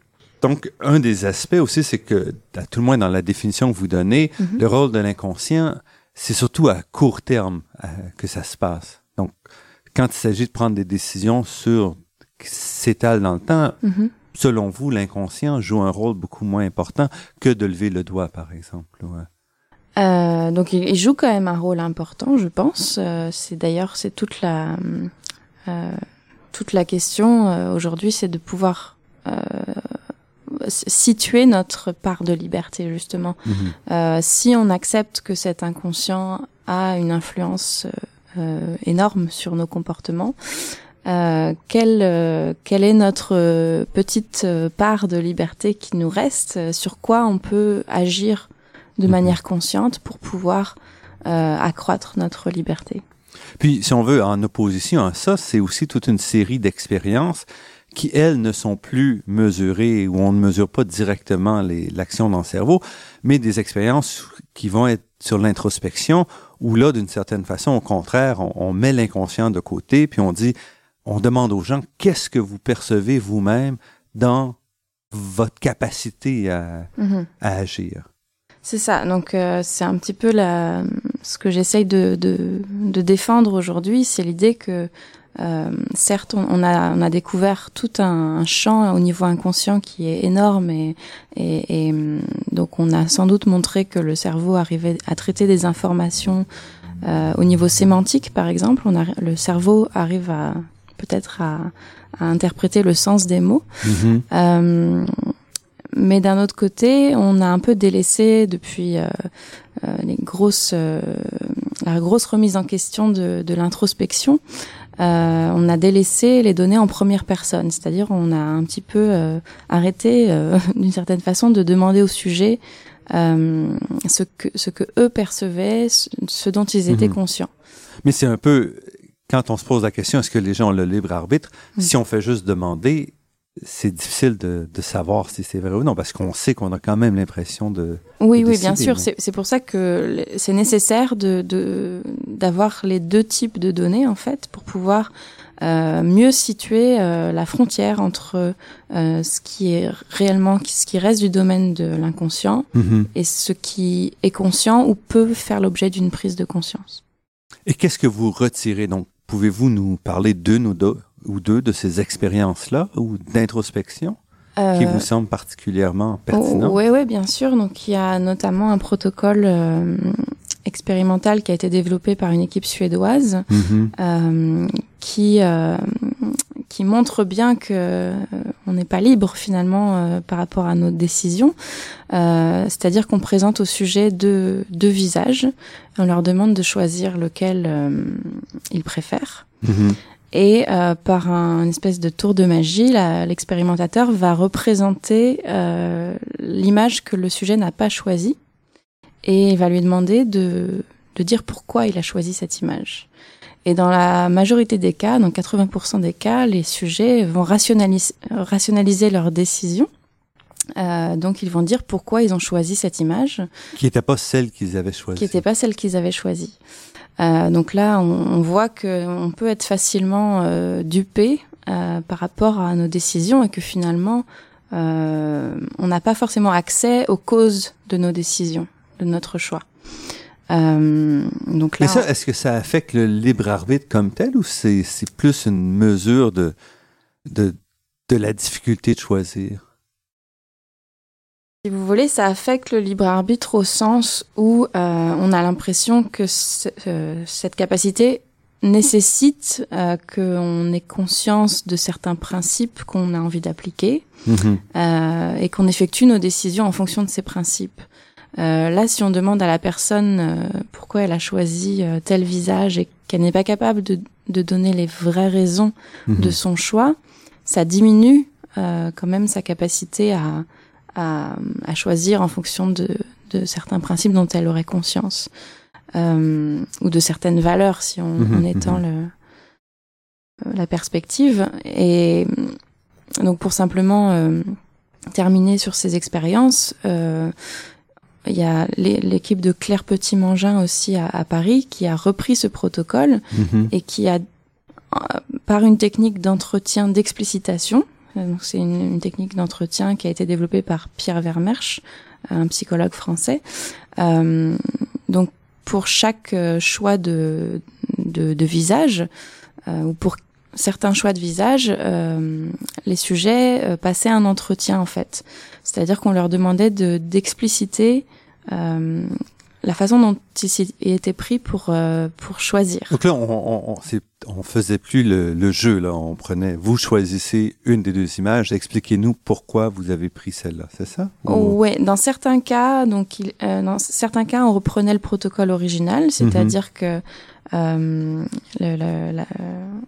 S2: donc, un des aspects aussi, c'est que, à tout le moins dans la définition que vous donnez, mhm. le rôle de l'inconscient, c'est surtout à court terme que ça se passe. Donc, quand il s'agit de prendre des décisions sur qui s'étalent dans le temps, mm-hmm. selon vous, l'inconscient joue un rôle beaucoup moins important que de lever le doigt, par exemple.
S3: Euh, donc il, joue quand même un rôle important, je pense. Euh, c'est d'ailleurs c'est toute la euh, toute la question euh, aujourd'hui, c'est de pouvoir euh, situer notre part de liberté justement. Mm-hmm. si on accepte que cet inconscient a une influence euh, énorme sur nos comportements. Euh, quelle, euh, quelle est notre petite part de liberté qui nous reste? Sur quoi on peut agir de mhm. manière consciente pour pouvoir accroître notre liberté?
S2: Puis, si on veut, en opposition à ça, c'est aussi toute une série d'expériences qui, elles, ne sont plus mesurées ou on ne mesure pas directement l'action dans le cerveau, mais des expériences qui vont être sur l'introspection, où là, d'une certaine façon, au contraire, on, met l'inconscient de côté, puis on dit, on demande aux gens, qu'est-ce que vous percevez vous-même dans votre capacité à, mm-hmm. agir?
S3: C'est ça. Donc euh, c'est un petit peu la, ce que j'essaye de, de, de, défendre aujourd'hui, c'est l'idée que euh, certes, on, a, on a découvert tout un, champ au niveau inconscient qui est énorme et, et, et, donc on a sans doute montré que le cerveau arrivait à traiter des informations euh, au niveau sémantique, par exemple. On a, le cerveau arrive à peut-être à, à, interpréter le sens des mots. Mm-hmm. Euh, mais d'un autre côté, on a un peu délaissé depuis euh, euh les grosses, euh, la grosse remise en question de, de l'introspection euh, on a délaissé les données en première personne, c'est-à-dire on a un petit peu euh, arrêté euh, [laughs] d'une certaine façon de demander au sujet ce que ce que eux percevaient, ce dont ils étaient mhm. conscients.
S2: Mais c'est un peu quand on se pose la question est-ce que les gens ont le libre arbitre? Si on fait juste demander, c'est difficile de, de, savoir si c'est vrai ou non, parce qu'on sait qu'on a quand même l'impression de.
S3: Oui, oui, bien sûr. C'est pour ça que c'est nécessaire de d'avoir les deux types de données en fait pour pouvoir euh, mieux situer euh, la frontière entre euh, ce qui est réellement, ce qui reste du domaine de l'inconscient mm-hmm. et ce qui est conscient ou peut faire l'objet d'une prise de conscience.
S2: Et qu'est-ce que vous retirez? Donc Pouvez-vous nous parler de nos deux ou deux de ces expériences-là ou d'introspection qui vous euh, semblent particulièrement pertinents?
S3: Oui, oui, bien sûr. Donc, il y a notamment un protocole euh, expérimental qui a été développé par une équipe suédoise mm-hmm. euh, qui qui montre bien que on n'est pas libre finalement par rapport à nos décisions. C'est-à-dire qu'on présente au sujet deux, deux visages. On leur demande de choisir lequel ils préfèrent. Mm-hmm. Et euh, par un espèce de tour de magie, l'expérimentateur va représenter euh, l'image que le sujet n'a pas choisie. et il va lui demander de, de dire pourquoi il a choisi cette image. Et dans la majorité des cas, dans 80% des cas, les sujets vont rationaliser, rationaliser leur décision. Euh, donc ils vont dire pourquoi ils ont choisi cette image.
S2: Qui n'était pas celle qu'ils avaient choisie.
S3: Qui n'était pas celle qu'ils avaient choisie. Euh, donc là, on, on voit qu'on peut être facilement euh, dupé euh, par rapport à nos décisions et que finalement, euh, on n'a pas forcément accès aux causes de nos décisions, de notre choix.
S2: Euh, donc là, Mais ça, est-ce que ça affecte le libre arbitre comme tel ou c'est plus une mesure de, de, de la difficulté de choisir?
S3: Si vous voulez, ça affecte le libre arbitre au sens où euh, on a l'impression que euh, cette capacité nécessite euh, qu'on ait conscience de certains principes qu'on a envie d'appliquer euh, et qu'on effectue nos décisions en fonction de ces principes. Euh, là, si on demande à la personne euh, pourquoi elle a choisi tel visage et qu'elle n'est pas capable de, de, donner les vraies raisons mm-hmm. de son choix, ça diminue quand même sa capacité à, à, à choisir en fonction de, de, certains principes dont elle aurait conscience euh, ou de certaines valeurs si on, mmh, on étend mmh. le, la perspective et donc pour simplement euh, terminer sur ces expériences euh, il y a l'équipe de Claire Petit-Mangin aussi à, à, Paris qui a repris ce protocole mmh. et qui a par une technique d'entretien d'explicitation c'est une, une, technique d'entretien qui a été développée par Pierre Vermersch, un psychologue français. Euh, donc, pour chaque euh, choix de, de, de visage, euh, ou pour certains choix de visage, euh, les sujets euh, passaient un entretien en fait. C'est-à-dire qu'on leur demandait de d'expliciter euh, la façon dont il était pris pour euh, pour choisir.
S2: Donc là, on, on, on, on faisait plus le, le, jeu là. On prenait, vous choisissez une des deux images. Expliquez-nous pourquoi vous avez pris celle-là. C'est ça?
S3: Ou... Ouais. Dans certains cas, donc il, euh, dans certains cas, on reprenait le protocole original, c'est-à-dire mm -hmm. que euh, le, le, la,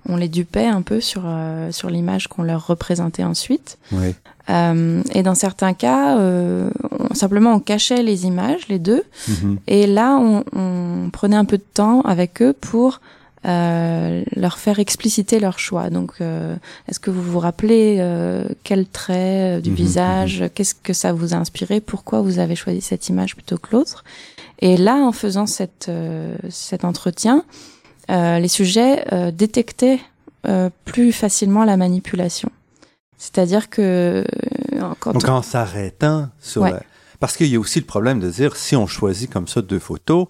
S3: on les dupait un peu sur euh, sur l'image qu'on leur représentait ensuite.
S2: Oui.
S3: Euh, et dans certains cas, euh, on, simplement on cachait les images, les deux, mm -hmm. et là on, on, prenait un peu de temps avec eux pour euh, leur faire expliciter leur choix. Donc, euh, est-ce que vous vous rappelez euh, quel trait du mmh, visage, mmh. qu'est-ce que ça vous a inspiré, pourquoi vous avez choisi cette image plutôt que l'autre? Et là, en faisant cette, cet entretien, les sujets détectaient plus facilement la manipulation. C'est-à-dire que
S2: quand Donc, on... en s'arrêtant sur ouais. la... parce qu'il y a aussi le problème de dire si on choisit comme ça deux photos,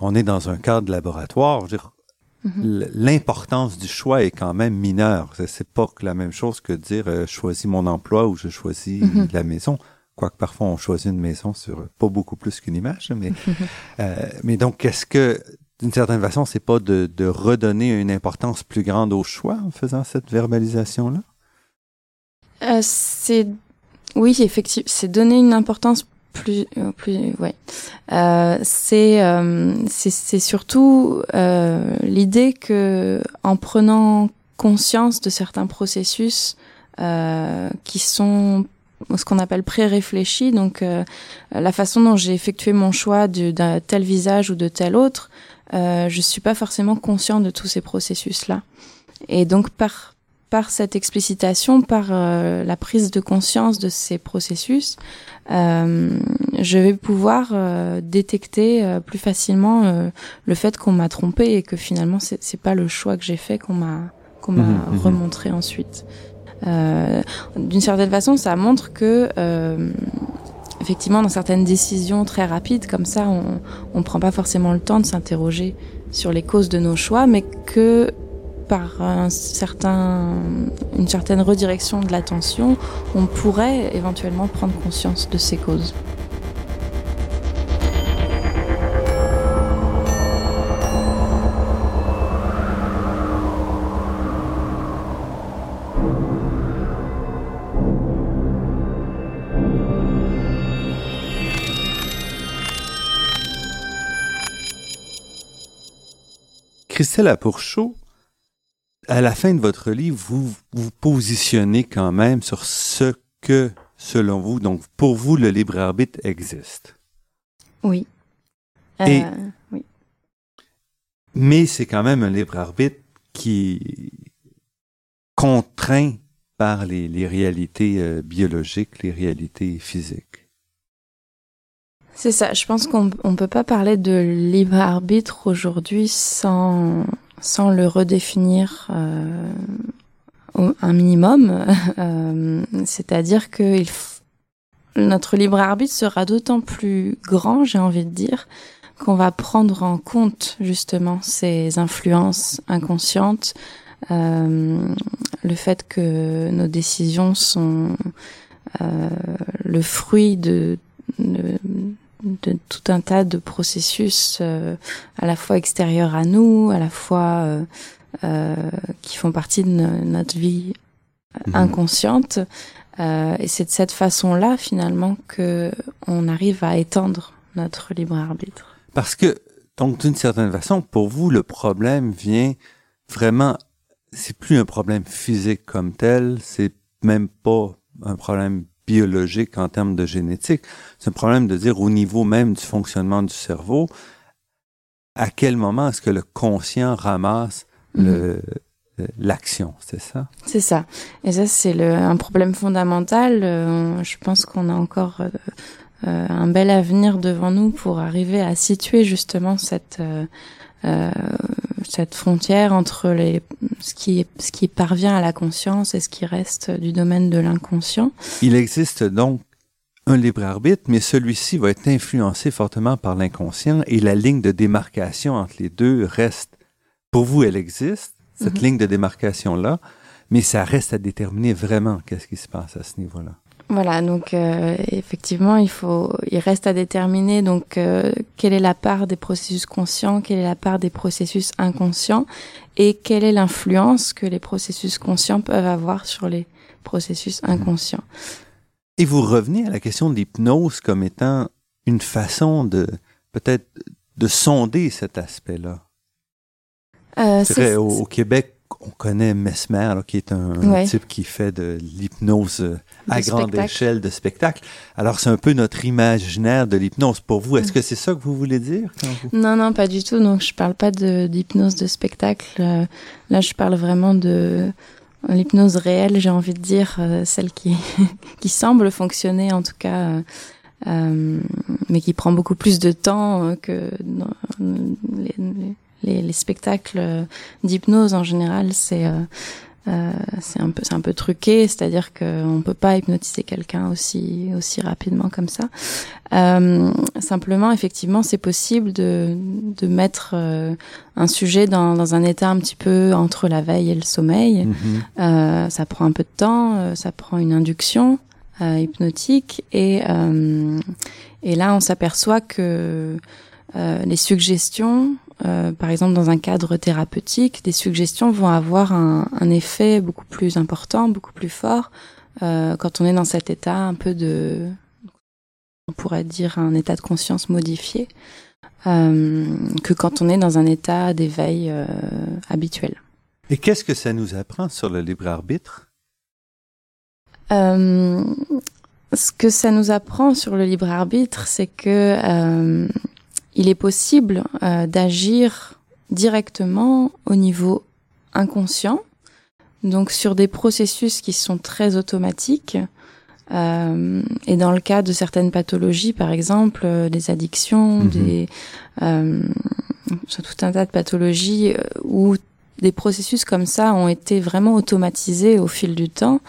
S2: on est dans un cadre de laboratoire. Je veux dire, Mm-hmm. L'importance du choix est quand même mineure. C'est pas la même chose que de dire euh, je choisis mon emploi ou je choisis mm -hmm. la maison. Quoique parfois on choisit une maison sur pas beaucoup plus qu'une image, mais [laughs] euh, mais donc est-ce que d'une certaine façon c'est pas de, de redonner une importance plus grande au choix en faisant cette verbalisation là
S3: euh, C'est oui effectivement c'est donner une importance plus euh, plus ouais. Euh, c'est euh, c'est surtout euh, l'idée que en prenant conscience de certains processus euh, qui sont ce qu'on appelle pré-réfléchis donc euh, la façon dont j'ai effectué mon choix d'un tel visage ou de tel autre je suis pas forcément conscient de tous ces processus là et donc par par cette explicitation, par euh, la prise de conscience de ces processus, euh, je vais pouvoir euh, détecter euh, plus facilement euh, le fait qu'on m'a trompé et que finalement c'est, pas le choix que j'ai fait qu'on m'a qu'on m'a mmh, mmh. remontré ensuite. Euh, d'une certaine façon, ça montre que effectivement dans certaines décisions très rapides comme ça, on on prend pas forcément le temps de s'interroger sur les causes de nos choix, mais que par un certain, une certaine redirection de l'attention, on pourrait éventuellement prendre conscience de ces causes.
S2: Christelle Apourchaud à la fin de votre livre, vous vous positionnez quand même sur ce que, selon vous, donc pour vous, le libre arbitre existe.
S3: Oui.
S2: Et, oui. Mais c'est quand même un libre arbitre qui contraint par les, les réalités biologiques, les réalités physiques.
S3: C'est ça. Je pense qu'on ne peut pas parler de libre arbitre aujourd'hui sans, sans le redéfinir euh, un minimum. [laughs] Euh, C'est-à-dire que il notre libre arbitre sera d'autant plus grand, j'ai envie de dire, qu'on va prendre en compte justement ces influences inconscientes, euh, le fait que nos décisions sont euh, le fruit de, de de tout un tas de processus euh, à la fois extérieurs à nous, à la fois euh, euh qui font partie de notre vie mhm. inconsciente. Et c'est de cette façon-là finalement que on arrive à étendre notre libre arbitre.
S2: Parce que donc d'une certaine façon, pour vous, le problème vient vraiment. C'est plus un problème physique comme tel, c'est même pas un problème biologique en termes de génétique. C'est un problème de dire au niveau même du fonctionnement du cerveau, à quel moment est-ce que le conscient ramasse le mhm. l'action, c'est ça?
S3: C'est ça. Et ça, c'est un problème fondamental. Euh, je pense qu'on a encore euh, euh, un bel avenir devant nous pour arriver à situer justement cette euh, cette frontière entre les, ce, qui, ce qui parvient à la conscience et ce qui reste du domaine de l'inconscient.
S2: Il existe donc un libre arbitre, mais celui-ci va être influencé fortement par l'inconscient et la ligne de démarcation entre les deux reste. Pour vous, elle existe, cette mm-hmm. ligne de démarcation-là, mais ça reste à déterminer vraiment qu'est-ce qui se passe à ce niveau-là.
S3: Voilà, donc euh, effectivement, il faut, il reste à déterminer donc euh, quelle est la part des processus conscients, quelle est la part des processus inconscients, et quelle est l'influence que les processus conscients peuvent avoir sur les processus mhm. inconscients.
S2: Et vous revenez à la question de l'hypnose comme étant une façon de peut-être de sonder cet aspect-là. Euh, c'est au, au Québec, on connaît Mesmer, qui est un, type qui fait de l'hypnose euh, à grande échelle de spectacle. Alors, c'est un peu notre imaginaire de l'hypnose. Pour vous, est-ce mm. que c'est ça que vous voulez dire
S3: Non, non, pas du tout. Donc, je parle pas d'hypnose de, spectacle. Euh, là, je parle vraiment de l'hypnose réelle, j'ai envie de dire, euh, celle qui, [laughs] qui semble fonctionner, en tout cas, mais qui prend beaucoup plus de temps que dans les les, les spectacles euh, d'hypnose en général, c'est euh, euh, c'est un peu c'est un peu truqué, c'est-à-dire qu'on peut pas hypnotiser quelqu'un aussi aussi rapidement comme ça. Euh, simplement, effectivement, c'est possible de de mettre euh, un sujet dans dans un état un petit peu entre la veille et le sommeil. Mm-hmm. ça prend un peu de temps, ça prend une induction hypnotique et et là on s'aperçoit que les suggestions euh, par exemple dans un cadre thérapeutique, des suggestions vont avoir un, un effet beaucoup plus important, beaucoup plus fort euh, quand on est dans cet état un peu de, on pourrait dire un état de conscience modifié, euh, que quand on est dans un état d'éveil euh, habituel.
S2: Et qu'est-ce que ça nous apprend sur le libre arbitre?
S3: Euh, Ce que ça nous apprend sur le libre arbitre, c'est que il est possible euh, d'agir directement au niveau inconscient, donc sur des processus qui sont très automatiques. Euh, et dans le cas de certaines pathologies, par exemple euh, des addictions, mhm. des euh, tout un tas de pathologies euh, où des processus comme ça ont été vraiment automatisés au fil du temps,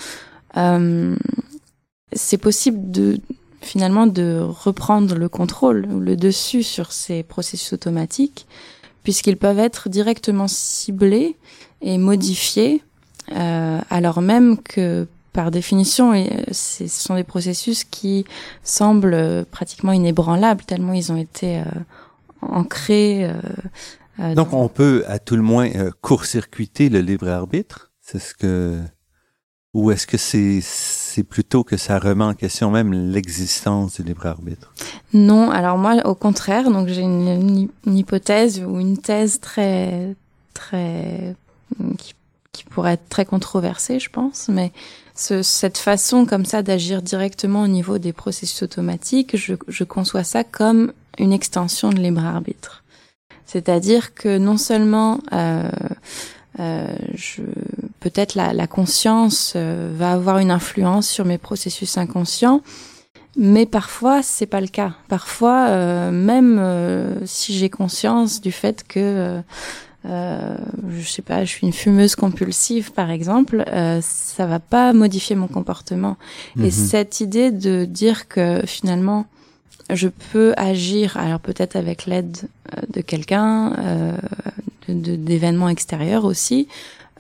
S3: c'est possible de finalement de reprendre le contrôle ou le dessus sur ces processus automatiques, puisqu'ils peuvent être directement ciblés et modifiés, euh, alors même que par définition, ce sont des processus qui semblent pratiquement inébranlables, tellement ils ont été euh, ancrés. Euh,
S2: euh Donc on peut à tout le moins euh, court-circuiter le libre arbitre, c'est ce que ou est-ce que c'est plutôt que ça remet en question même l'existence du libre arbitre?
S3: Non, alors moi au contraire, donc j'ai une, hypothèse ou une thèse très très qui, pourrait être très controversée, je pense, mais ce, cette façon comme ça d'agir directement au niveau des processus automatiques, je, conçois ça comme une extension de libre arbitre. C'est-à-dire que non seulement euh, je, peut-être la, la, conscience euh, va avoir une influence sur mes processus inconscients, mais parfois c'est pas le cas. Parfois, euh, même euh, si j'ai conscience du fait que je sais pas, je suis une fumeuse compulsive par exemple, ça va pas modifier mon comportement. Et mhm. cette idée de dire que finalement je peux agir, alors peut-être avec l'aide de quelqu'un, euh, d'événements extérieurs aussi,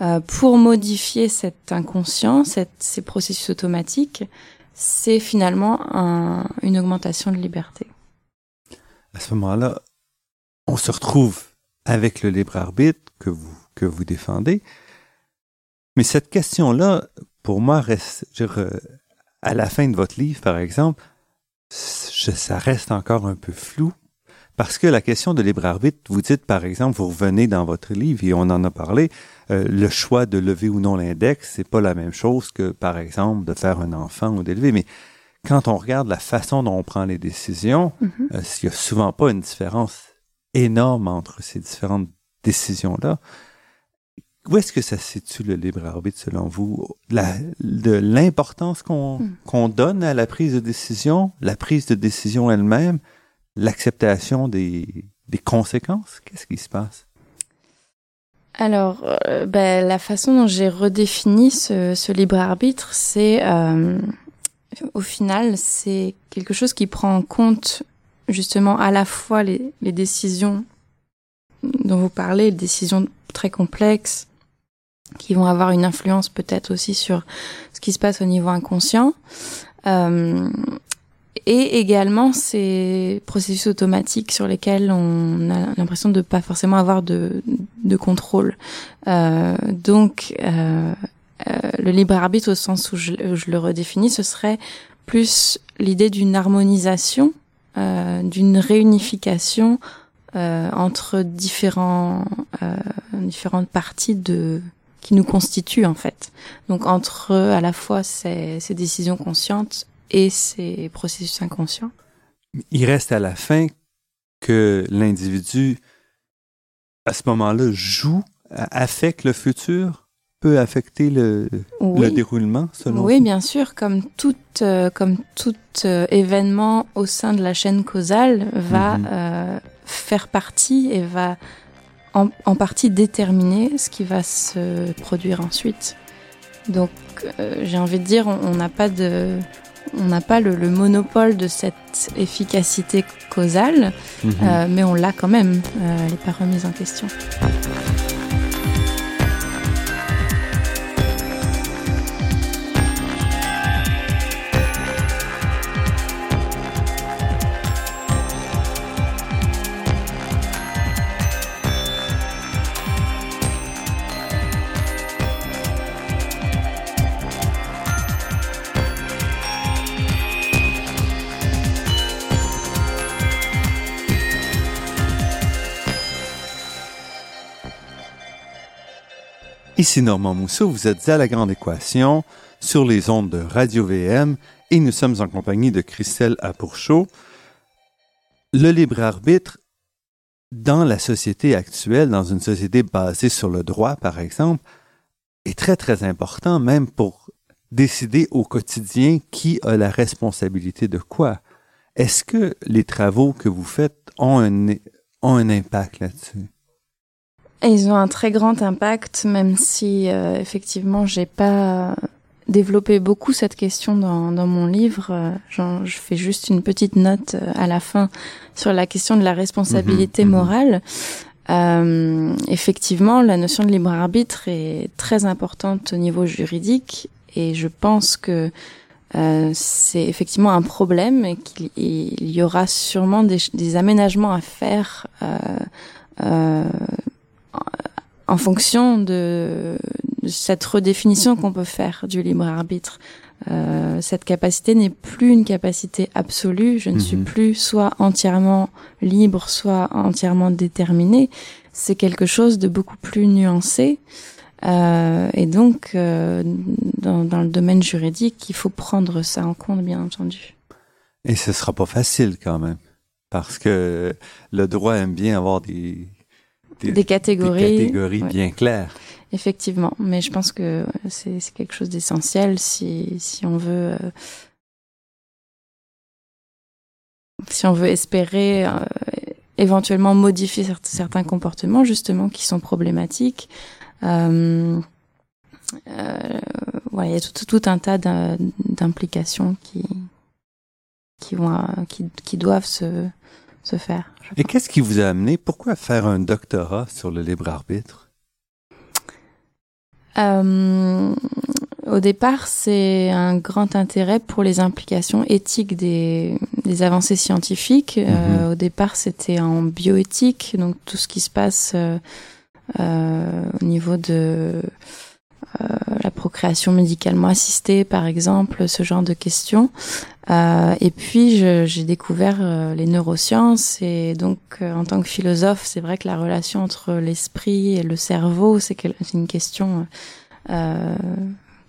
S3: euh, pour modifier cet inconscient, ces processus automatiques, c'est finalement un, une augmentation de liberté.
S2: À ce moment-là, on se retrouve avec le libre arbitre que vous, que vous défendez. Mais cette question-là, pour moi, reste, à la fin de votre livre, par exemple, ça reste encore un peu flou parce que la question de libre arbitre, vous dites par exemple, vous revenez dans votre livre et on en a parlé, euh, le choix de lever ou non l'index, c'est pas la même chose que par exemple de faire un enfant ou d'élever. Mais quand on regarde la façon dont on prend les décisions, mm-hmm. euh, il y a souvent pas une différence énorme entre ces différentes décisions-là. Où est-ce que ça situe le libre arbitre selon vous? La, de l'importance qu'on mm. qu'on donne à la prise de décision, la prise de décision elle-même, l'acceptation des, conséquences? Qu'est-ce qui se passe?
S3: Alors, euh, ben, la façon dont j'ai redéfini ce, ce, libre arbitre, c'est euh, au final, c'est quelque chose qui prend en compte justement à la fois les, les décisions dont vous parlez, les décisions très complexes, qui vont avoir une influence peut-être aussi sur ce qui se passe au niveau inconscient, euh, et également ces processus automatiques sur lesquels on a l'impression de pas forcément avoir de, de contrôle. Euh, donc, euh, euh, le libre arbitre au sens où je, je, le redéfinis, ce serait plus l'idée d'une harmonisation, euh, d'une réunification euh, entre différents, euh, différentes parties de qui nous constituent en fait. Donc entre à la fois ces, ces décisions conscientes et ces processus inconscients.
S2: Il reste à la fin que l'individu, à ce moment-là, joue, affecte le futur, peut affecter le, le déroulement, selon
S3: Oui, bien sûr, comme tout, euh, comme tout euh, événement au sein de la chaîne causale va mm-hmm. euh, faire partie et va en, en, partie déterminer ce qui va se produire ensuite. Donc, j'ai envie de dire, on n'a pas de on n'a pas le, le, monopole de cette efficacité causale, mmh. euh, mais on l'a quand même. Euh, elle n'est pas remise en question.
S2: Ici Normand Mousseau, vous êtes à La Grande Équation sur les ondes de Radio VM et nous sommes en compagnie de Christelle Apourchaud. Le libre arbitre, dans la société actuelle, dans une société basée sur le droit, par exemple, est très très important, même pour décider au quotidien qui a la responsabilité de quoi. Est-ce que les travaux que vous faites ont un, ont un impact là-dessus?
S3: Ils ont un très grand impact, même si euh, effectivement j'ai pas développé beaucoup cette question dans, dans mon livre. Euh, genre, je fais juste une petite note euh, à la fin sur la question de la responsabilité mmh, morale. Euh, effectivement, la notion de libre arbitre est très importante au niveau juridique et je pense que euh, c'est effectivement un problème et qu'il y aura sûrement des, des aménagements à faire euh, euh, en fonction de, cette redéfinition qu'on peut faire du libre arbitre. Euh, cette capacité n'est plus une capacité absolue. Je ne suis mhm. plus soit entièrement libre, soit entièrement déterminé. C'est quelque chose de beaucoup plus nuancé. Euh, et donc, euh, dans, dans, le domaine juridique, il faut prendre ça en compte, bien entendu.
S2: Et ce sera pas facile quand même. parce que le droit aime bien avoir des,
S3: des, catégories,
S2: des catégories bien claires.
S3: Effectivement, mais je pense que c'est quelque chose d'essentiel si, si on veut euh, si on veut espérer euh, éventuellement modifier certains comportements justement qui sont problématiques. Euh, euh, voilà, il y a tout, tout un tas d'implications qui qui vont qui, qui doivent se se faire.
S2: Et qu'est-ce qui vous a amené? Pourquoi faire un doctorat sur le libre arbitre?
S3: Euh, au départ, c'est un grand intérêt pour les implications éthiques des, des avancées scientifiques. Euh, mhm. au départ, c'était en bioéthique, donc tout ce qui se passe euh, au niveau de la procréation médicalement assistée, par exemple, ce genre de questions. Euh, et puis, j'ai découvert euh, les neurosciences et donc, en tant que philosophe, c'est vrai que la relation entre l'esprit et le cerveau, c'est une question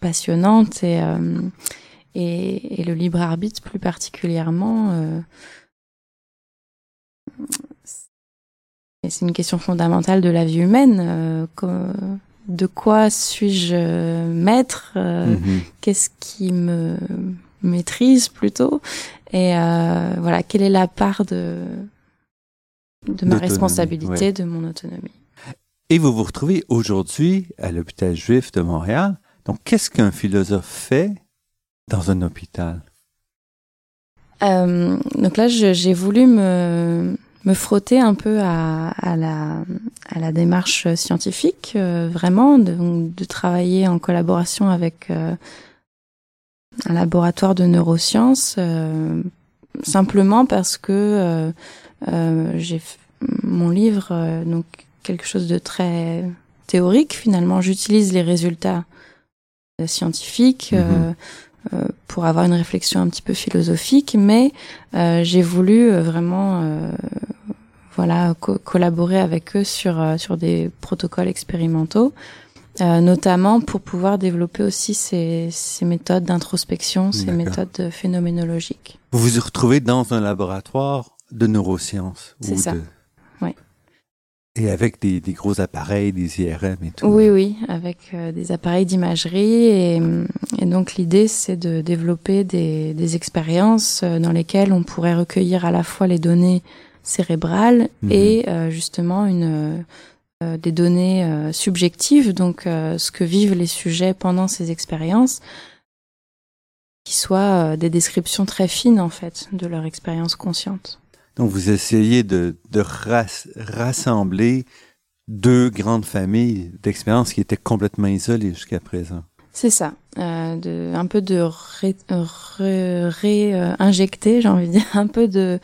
S3: passionnante et, et, et, le libre arbitre plus particulièrement. c'est une question fondamentale de la vie humaine de quoi suis-je euh, maître euh, mhm. Qu'est-ce qui me maîtrise plutôt? Et euh, voilà, quelle est la part de de ma responsabilité, de mon autonomie?
S2: Et vous vous retrouvez aujourd'hui à l'hôpital juif de Montréal. Donc, qu'est-ce qu'un philosophe fait dans un hôpital?
S3: Donc là, j'ai voulu me me frotter un peu à, à, la, à la démarche scientifique, euh, vraiment, de, de, travailler en collaboration avec euh, un laboratoire de neurosciences, euh, simplement parce que j'ai mon livre, donc quelque chose de très théorique finalement. J'utilise les résultats scientifiques. Mm-hmm. pour avoir une réflexion un petit peu philosophique, mais j'ai voulu vraiment voilà, collaborer avec eux sur, euh, sur des protocoles expérimentaux, euh, notamment pour pouvoir développer aussi ces, ces méthodes d'introspection, ces méthodes phénoménologiques.
S2: Vous vous retrouvez dans un laboratoire de neurosciences.
S3: C'est ça. Oui.
S2: Et avec des, des, gros appareils, des IRM et tout.
S3: Oui, oui, avec euh, des appareils d'imagerie. Et, et, donc l'idée, c'est de développer des, des expériences dans lesquelles on pourrait recueillir à la fois les données cérébrale mhm. et euh, justement une euh, des données euh, subjectives, donc ce que vivent les sujets pendant ces expériences, qui soient des descriptions très fines en fait de leur expérience consciente.
S2: Donc vous essayez de, de rassembler deux grandes familles d'expériences qui étaient complètement isolées jusqu'à présent.
S3: C'est ça, euh, un peu de réinjecter, ré, j'ai envie de dire, un peu de,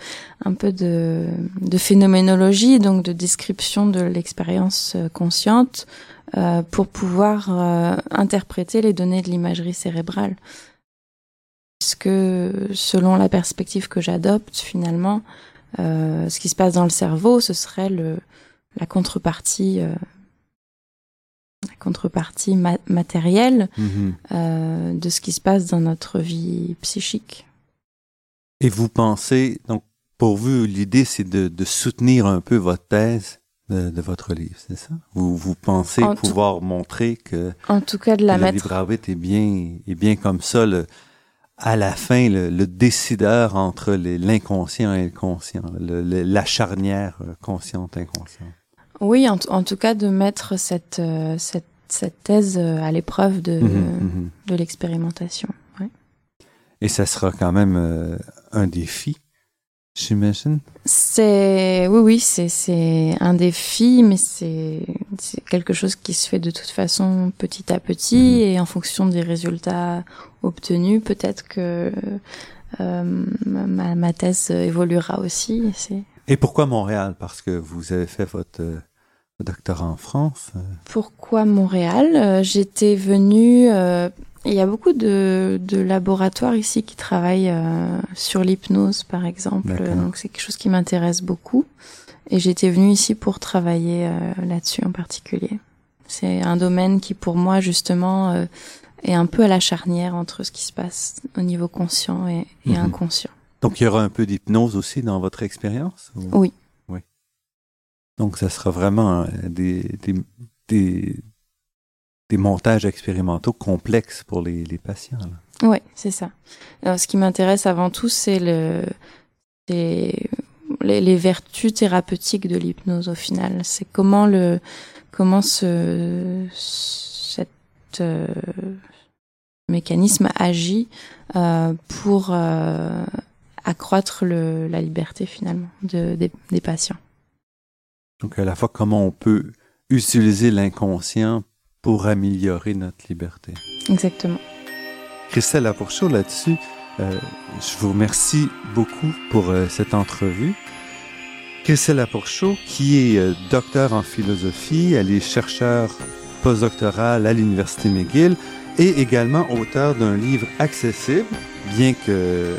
S3: phénoménologie, donc de description de l'expérience euh, consciente, euh, pour pouvoir euh, interpréter les données de l'imagerie cérébrale. Puisque selon la perspective que j'adopte, finalement, euh, ce qui se passe dans le cerveau, ce serait la contrepartie contrepartie matérielle mhm. euh, de ce qui se passe dans notre vie psychique.
S2: Et vous pensez, donc pour vous, l'idée c'est de, de, soutenir un peu votre thèse de, de votre livre, c'est ça? Vous, vous pensez pouvoir montrer que,
S3: en tout cas de la
S2: le libre arbitre est bien, est bien comme ça, le, à la fin, le, le décideur entre l'inconscient et le conscient, le, la charnière euh, consciente-inconsciente.
S3: Oui, en, en, tout cas de mettre cette, euh, cette, cette thèse euh, à l'épreuve de, mhm, mhm. de l'expérimentation. Ouais.
S2: Et ça sera quand même euh, un défi, j'imagine?
S3: C'est oui, oui, c'est c'est un défi, mais c'est c'est quelque chose qui se fait de toute façon petit à petit mhm. et en fonction des résultats obtenus, peut-être que euh, ma, ma, thèse évoluera aussi.
S2: Et pourquoi Montréal? Parce que vous avez fait votre doctorat en France. Euh.
S3: Pourquoi Montréal? Euh, J'étais venue. Euh, il y a beaucoup de, de, laboratoires ici qui travaillent sur l'hypnose, par exemple. Donc c'est quelque chose qui m'intéresse beaucoup. Et j'étais venue ici pour travailler là-dessus en particulier. C'est un domaine qui, pour moi, justement, est un peu à la charnière entre ce qui se passe au niveau conscient et, et mhm. inconscient.
S2: Donc, il y aura un peu d'hypnose aussi dans votre expérience?
S3: Oui.
S2: Oui. Donc, ça sera vraiment euh, des, des, des, des montages expérimentaux complexes pour les, les patients.
S3: Oui, c'est ça. Alors, ce qui m'intéresse avant tout, c'est le, les, les, vertus thérapeutiques de l'hypnose au final. C'est comment le, comment ce, cette, euh, mécanisme agit euh, pour euh, accroître le, la liberté finalement de, des, des patients.
S2: Donc à la fois comment on peut utiliser l'inconscient pour améliorer notre liberté.
S3: Exactement.
S2: Christelle Lapourchaud, là-dessus, euh, je vous remercie beaucoup pour euh, cette entrevue. Christelle Lapourchaud, qui est euh, docteur en philosophie, elle est chercheure postdoctorale à l'Université McGill et également auteur d'un livre accessible, bien que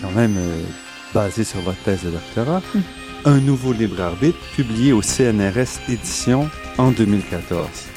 S2: quand même euh, basé sur votre thèse de doctorat. Un nouveau libre arbitre, publié au CNRS Édition en 2014.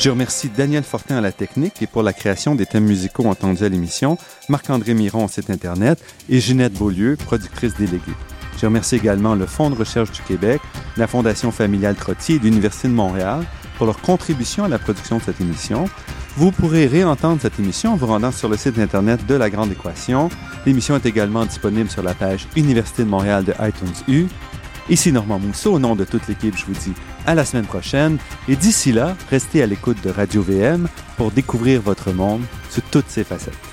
S2: Je remercie Daniel Fortin à la technique et pour la création des thèmes musicaux entendus à l'émission, Marc-André Miron au site Internet et Ginette Beaulieu, productrice déléguée. Je remercie également le Fonds de recherche du Québec, la Fondation familiale Trottier et l'Université de Montréal pour leur contribution à la production de cette émission. Vous pourrez réentendre cette émission en vous rendant sur le site Internet de La Grande Équation. L'émission est également disponible sur la page Université de Montréal de iTunes U. Ici Normand Mousseau, au nom de toute l'équipe, je vous dis à la semaine prochaine et d'ici là, restez à l'écoute de Radio VM pour découvrir votre monde sous toutes ses facettes.